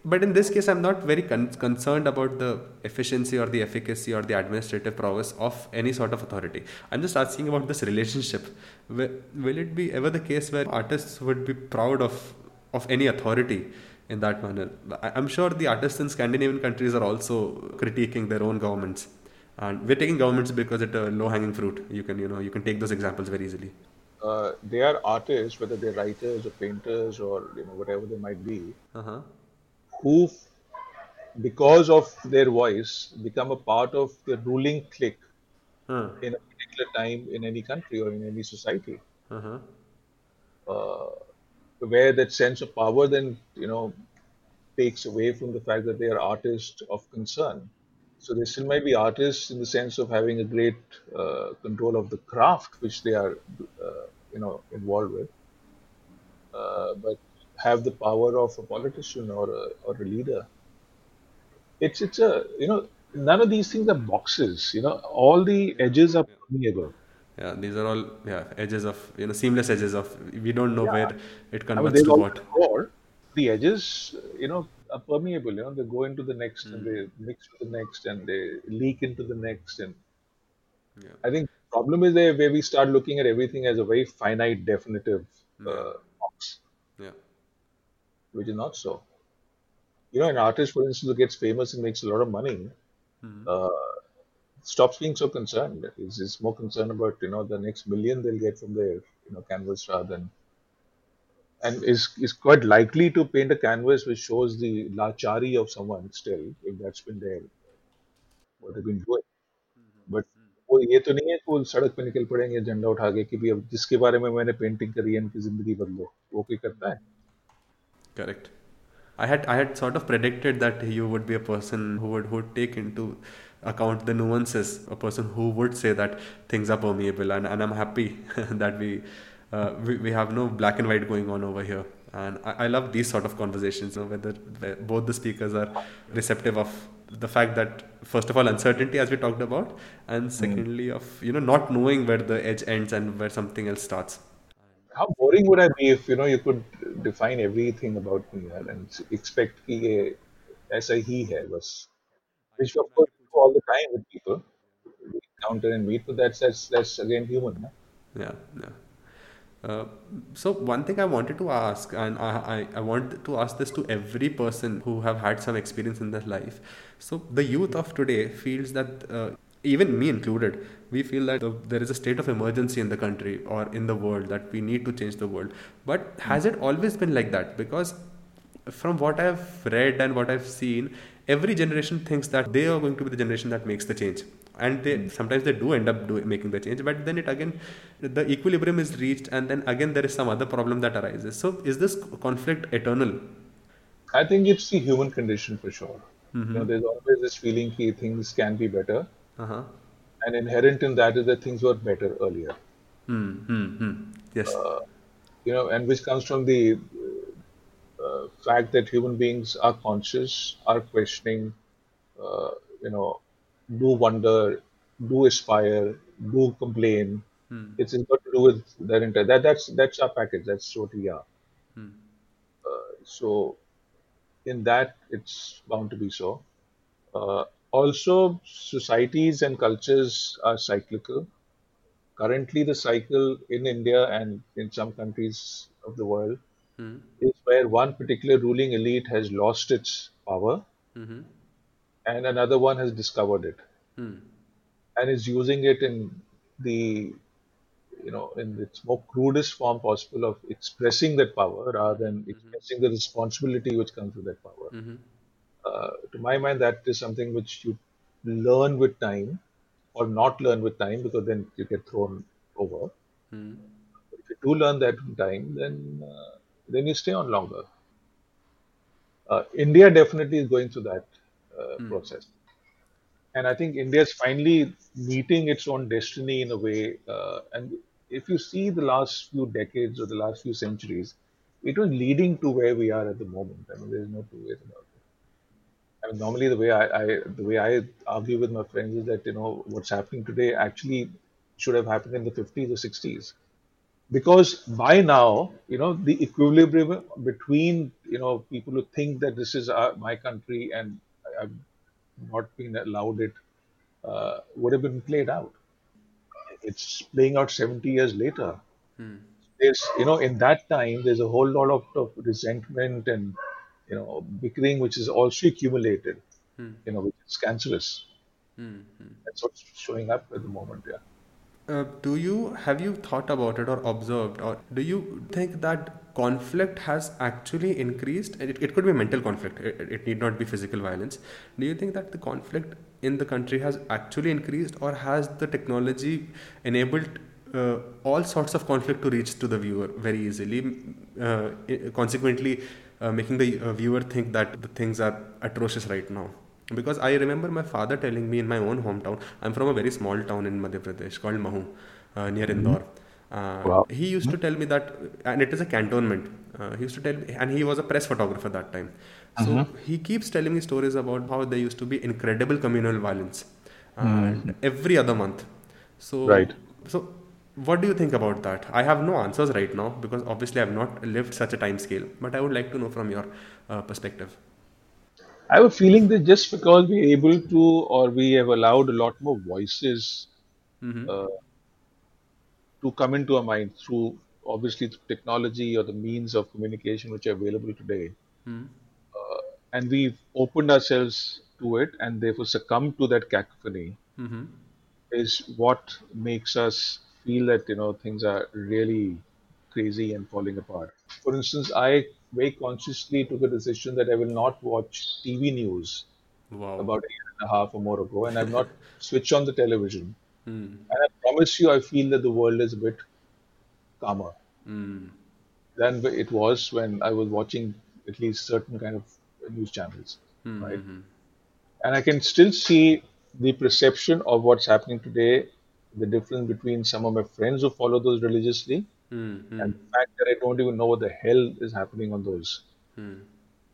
But in this case, I'm not very con- concerned about the efficiency or the efficacy or the administrative prowess of any sort of authority. I'm just asking about this relationship. Will, will it be ever the case where artists would be proud of of any authority in that manner? I- I'm sure the artists in Scandinavian countries are also critiquing their own governments, and we're taking governments because it's a low-hanging fruit. You can you know you can take those examples very easily. Uh, they are artists, whether they're writers or painters or you know whatever they might be, Uh-huh. Who, because of their voice, become a part of the ruling clique Huh. in a particular time in any country or in any society. Uh-huh. Uh, where that sense of power then you know takes away from the fact that they are artists of concern. So they still might be artists in the sense of having a great uh, control of the craft which they are, uh, you know, involved with, uh, but have the power of a politician or a, or a leader. It's it's a you know none of these things are boxes. You know all the edges are permeable. Yeah, these are all yeah edges of you know seamless edges of we don't know Yeah, where it I mean converts to what. core. The edges, you know, are permeable. You know, they go into the next and Mm, they mix with the next and they leak into the next and yeah, I think problem is there where we start looking at everything as a very finite, definitive yeah, uh which is not so. You know, an artist, for instance, who gets famous and makes a lot of money, Mm, uh, stops being so concerned. He's, he's more concerned about you know the next million they'll get from their you know canvas rather than and is is quite likely to paint a canvas which shows the lachari of someone still if that's been there what they've been doing. But वो ये तो नहीं है कि वो सड़क पे निकल पड़ेंगे झंडा उठा के कि भी अब जिसके बारे में मैंने पेंटिंग करी है इनकी जिंदगी बदलो वो कोई करता है correct. I had I had sort of predicted that you would be a person who would who would take into account the nuances, a person who would say that things are permeable, and, and I'm happy that we, uh, we we have no black and white going on over here. And I, I love these sort of conversations, you know, whether, where both the speakers are receptive of the fact that first of all uncertainty as we talked about, and Hmm. secondly of you know not knowing where the edge ends and where something else starts How boring would I be if you know you could define everything about me यार, and expect कि ये ऐसा ही है बस which of course we do all the time with people we encounter and meet but that's that's that's again human ना? Yeah, yeah. Uh, so one thing I wanted to ask, and I, I, I want to ask this to every person who have had some experience in their life. So the youth of today feels that, uh, even me included, we feel that uh, there is a state of emergency in the country or in the world that we need to change the world. But has it always been like that? Because from what I've read and what I've seen, every generation thinks that they are going to be the generation that makes the change, and they sometimes they do end up do, making the change. But then it again, the equilibrium is reached, and then again there is some other problem that arises. So is this conflict eternal? I think it's the human condition for sure you know Mm-hmm. there's always this feeling that things can be better Uh huh. and inherent in that is that things were better earlier Hmm. Hmm. Hmm. Yes. you know, and which comes from the uh, fact that human beings are conscious, are questioning, uh, you know, do wonder, do aspire, do complain. Hmm. It's got to do with their entire. That that's that's our package. That's what we are. Hmm. So in that, it's bound to be so. Also, societies and cultures are cyclical. Currently, the cycle in India and in some countries of the world Hmm. is where one particular ruling elite has lost its power Hmm. and another one has discovered it Hmm. and is using it in the you know in its more crudest form possible of expressing that power rather than expressing the responsibility which comes with that power. Hmm. Uh, to my mind, that is something which you learn with time or not learn with time because then you get thrown over. Hmm. If you do learn that in time, then uh, then you stay on longer. Uh, India definitely is going through that uh, Hmm. process, and I think India is finally meeting its own destiny in a way. Uh, and if you see the last few decades or the last few centuries, it was leading to where we are at the moment. I mean, there's no two ways about it. I mean, normally the way I, I the way I argue with my friends is that you know what's happening today actually should have happened in the 50s or 60s because by now you know the equilibrium between you know people who think that this is our, my country and I- I've not been allowed it uh, would have been played out. It's playing out 70 years later. Hmm. There's you know in that time there's a whole lot of, of resentment and you know bickering which is also accumulated. Hmm. You know which is cancerous. Hmm. Hmm. That's what's showing up at the moment. Yeah. Uh, do you have you thought about it or observed or do you think that conflict has actually increased it, it could be mental conflict it, it it need not be physical violence do you think that the conflict in the country has actually increased or has the technology enabled uh, all sorts of conflict to reach to the viewer very easily, uh, consequently uh, making the uh, viewer think that the things are atrocious right now. Because I remember my father telling me in my own hometown, I'm from a very small town in Madhya Pradesh called Mhow, uh, near Mm-hmm. Indore. Uh, Wow. he used to tell me that, and it is a cantonment. Uh, he used to tell me, and he was a press photographer that time. So he keeps telling me stories about how there used to be incredible communal violence and every other month. So, Right. So, what do you think about that? I have no answers right now because obviously I have not lived such a time scale, but I would like to know from your uh, perspective. I have a feeling that just because we're able to, or we have allowed a lot more voices uh, to come into our mind through obviously through technology or the means of communication which are available today, uh, and we've opened ourselves to it and therefore succumbed to that cacophony, is what makes us feel that you know things are really crazy and falling apart. For instance, I very consciously took a decision that I will not watch TV news Wow. about a year and a half or more ago, and I've not switched on the television. Hmm. And I promise you, I feel that the world is a bit calmer Mm. than it was when I was watching at least certain kind of news channels, hmm, right? Hmm, and I can still see the perception of what's happening today, the difference between some of my friends who follow those religiously Mm. and the fact that I don't even know what the hell is happening on those.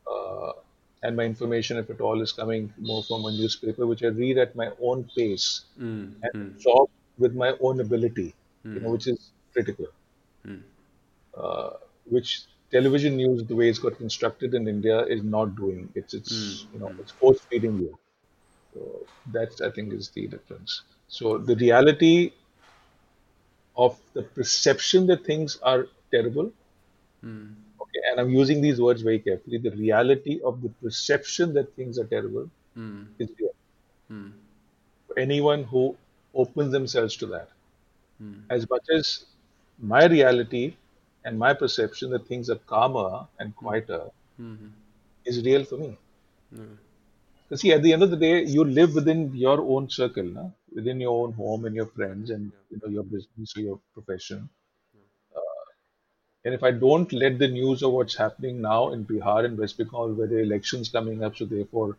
Uh, and my information, if at all, is coming more from a newspaper, which I read at my own pace Mm. and absorb with my own ability, you know, which is critical. Uh, which television news, the way it's got constructed in India, is not doing. It's it's you know it's force feeding you. So that's I think is the difference. So the reality of the perception that things are terrible. Hmm. Okay, and I'm using these words very carefully. The reality of the perception that things are terrible hmm. is real. Hmm. For anyone who opens themselves to that, as much as my reality and my perception that things are calmer and quieter is real for me. Because see, at the end of the day, you live within your own circle, na? Within your own home and your friends and you know your business or your profession. Uh, and if I don't let the news of what's happening now in Bihar and West Bengal, where the elections coming up, so therefore,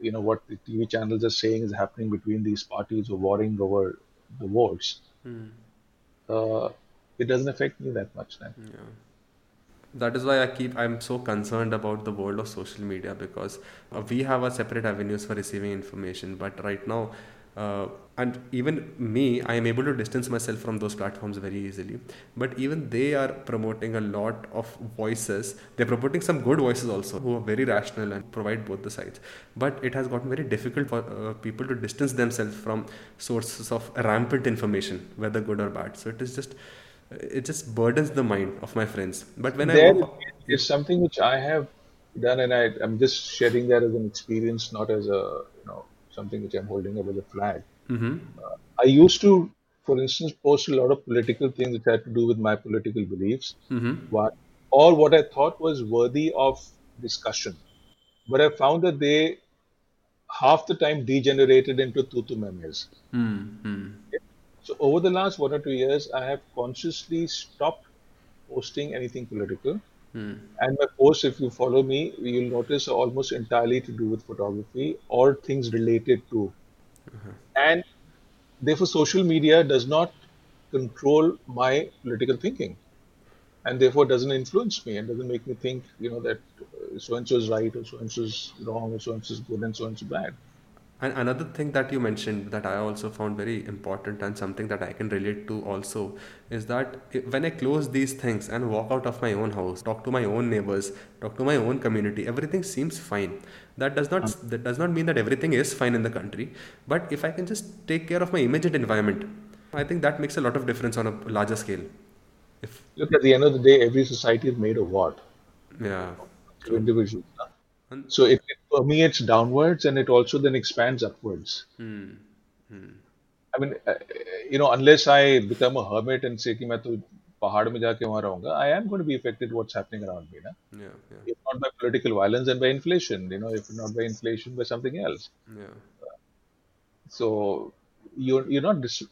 you know what the TV channels are saying is happening between these parties or warring over the votes, uh, it doesn't affect me that much then. that is why i keep i'm so concerned about the world of social media because uh, we have our separate avenues for receiving information but right now uh, and even me i am able to distance myself from those platforms very easily. But even they are promoting a lot of voices. They're promoting some good voices also who are very rational and provide both the sides. But it has gotten very difficult for uh, people to distance themselves from sources of rampant information whether good or bad. So it is just it just burdens the mind of my friends. But when i There walk, is something which I have done, and I, I'm just sharing that as an experience, not as a you know something which I'm holding up as a flag. Mhm. Uh, I used to, for instance, post a lot of political things which had to do with my political beliefs, what, or what I thought was worthy of discussion. But I found that they half the time degenerated into tutu memes. So over the last one or two years, I have consciously stopped posting anything political. Hmm. And my posts, if you follow me, you'll notice almost entirely to do with photography or things related to. Uh-huh. And therefore, social media does not control my political thinking, and therefore doesn't influence me and doesn't make me think, you know, that so and so is right or so and so is wrong or so and so is good and so and so bad. And another thing that you mentioned that I also found very important and something that I can relate to also is that when I close these things and walk out of my own house, talk to my own neighbors, talk to my own community, everything seems fine. That does not mm. that does not mean that everything is fine in the country, but if I can just take care of my immediate environment, I think that makes a lot of difference on a larger scale. If Look, at the end of the day, every society is made of what? yeah, individuals. So it permeates downwards and it also then expands upwards. I mean, uh, you know, unless I become a hermit and say कि मैं तो पहाड़ में जाके वहाँ रहूंगा, I am going to be affected what's happening around me. Na? yeah, yeah, If not by political violence, then by inflation. You know, if not by inflation, by something else. yeah. So you're you're not dis-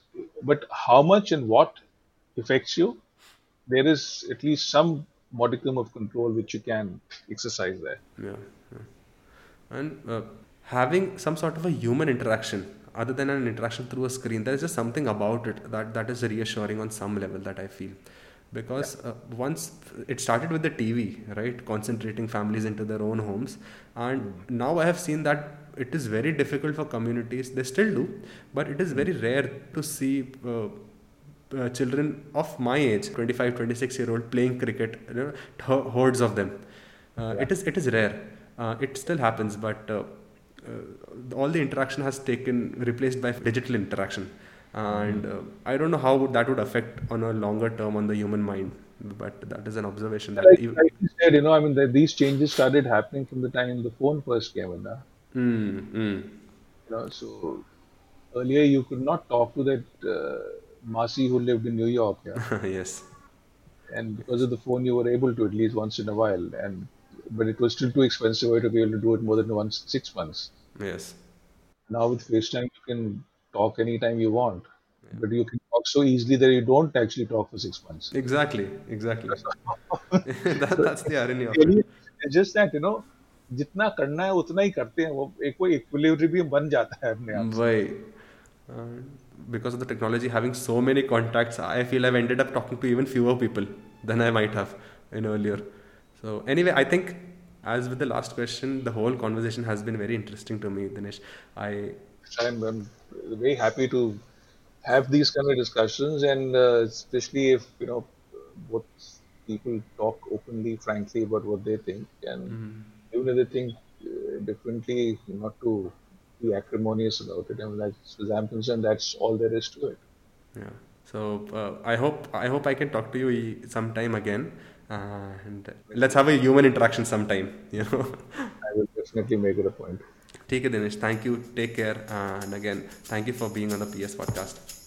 but how much and what affects you, there is at least some modicum of control which you can exercise there. Yeah, yeah. and uh, having some sort of a human interaction other than an interaction through a screen, there is just something about it that that is reassuring on some level that I feel because uh, once it started with the TV, right, concentrating families into their own homes, and now I have seen that it is very difficult for communities. They still do, but it is very rare to see. Uh, uh, children of my age 25 26 year old playing cricket you know, hordes of them uh, yeah. it is it is rare uh, it still happens but uh, uh, all the interaction has taken replaced by digital interaction and uh, i don't know how that would affect on a longer term on the human mind but that is an observation that like, even, like you said you know i mean the, these changes started happening from the time the phone first came in mm, mm. you know so earlier you could not talk to that uh, Masi who lived in New York. Yeah? yes. And because of the phone, you were able to at least once in a while. And but it was still too expensive to be able to do it more than once six months. Yes. Now with FaceTime, you can talk anytime you want, yeah. but you can talk so easily that you don't actually talk for six months. Exactly, exactly. that, that's the irony of it. It's just that you know, जितना करना है उतना ही करते हैं वो एक कोई equilibrium बन जाता है अपने आप वही because of the technology having so many contacts i feel i've ended up talking to even fewer people than i might have in earlier so anyway i think as with the last question, the whole conversation has been very interesting to me, Dinesh. I I'm, I'm very happy to have these kind of discussions, and uh, especially if you know both people talk openly, frankly about what they think, and mm-hmm. even if they think uh, differently, not to be acrimonious about it. I mean, as far as I'm concerned, that's all there is to it. Yeah. So uh, I hope I hope I can talk to you sometime again and let's have a human interaction sometime you know. I will definitely make it a point. Take it dinesh. Thank you. Take care. Uh, and again thank you for being on the ps podcast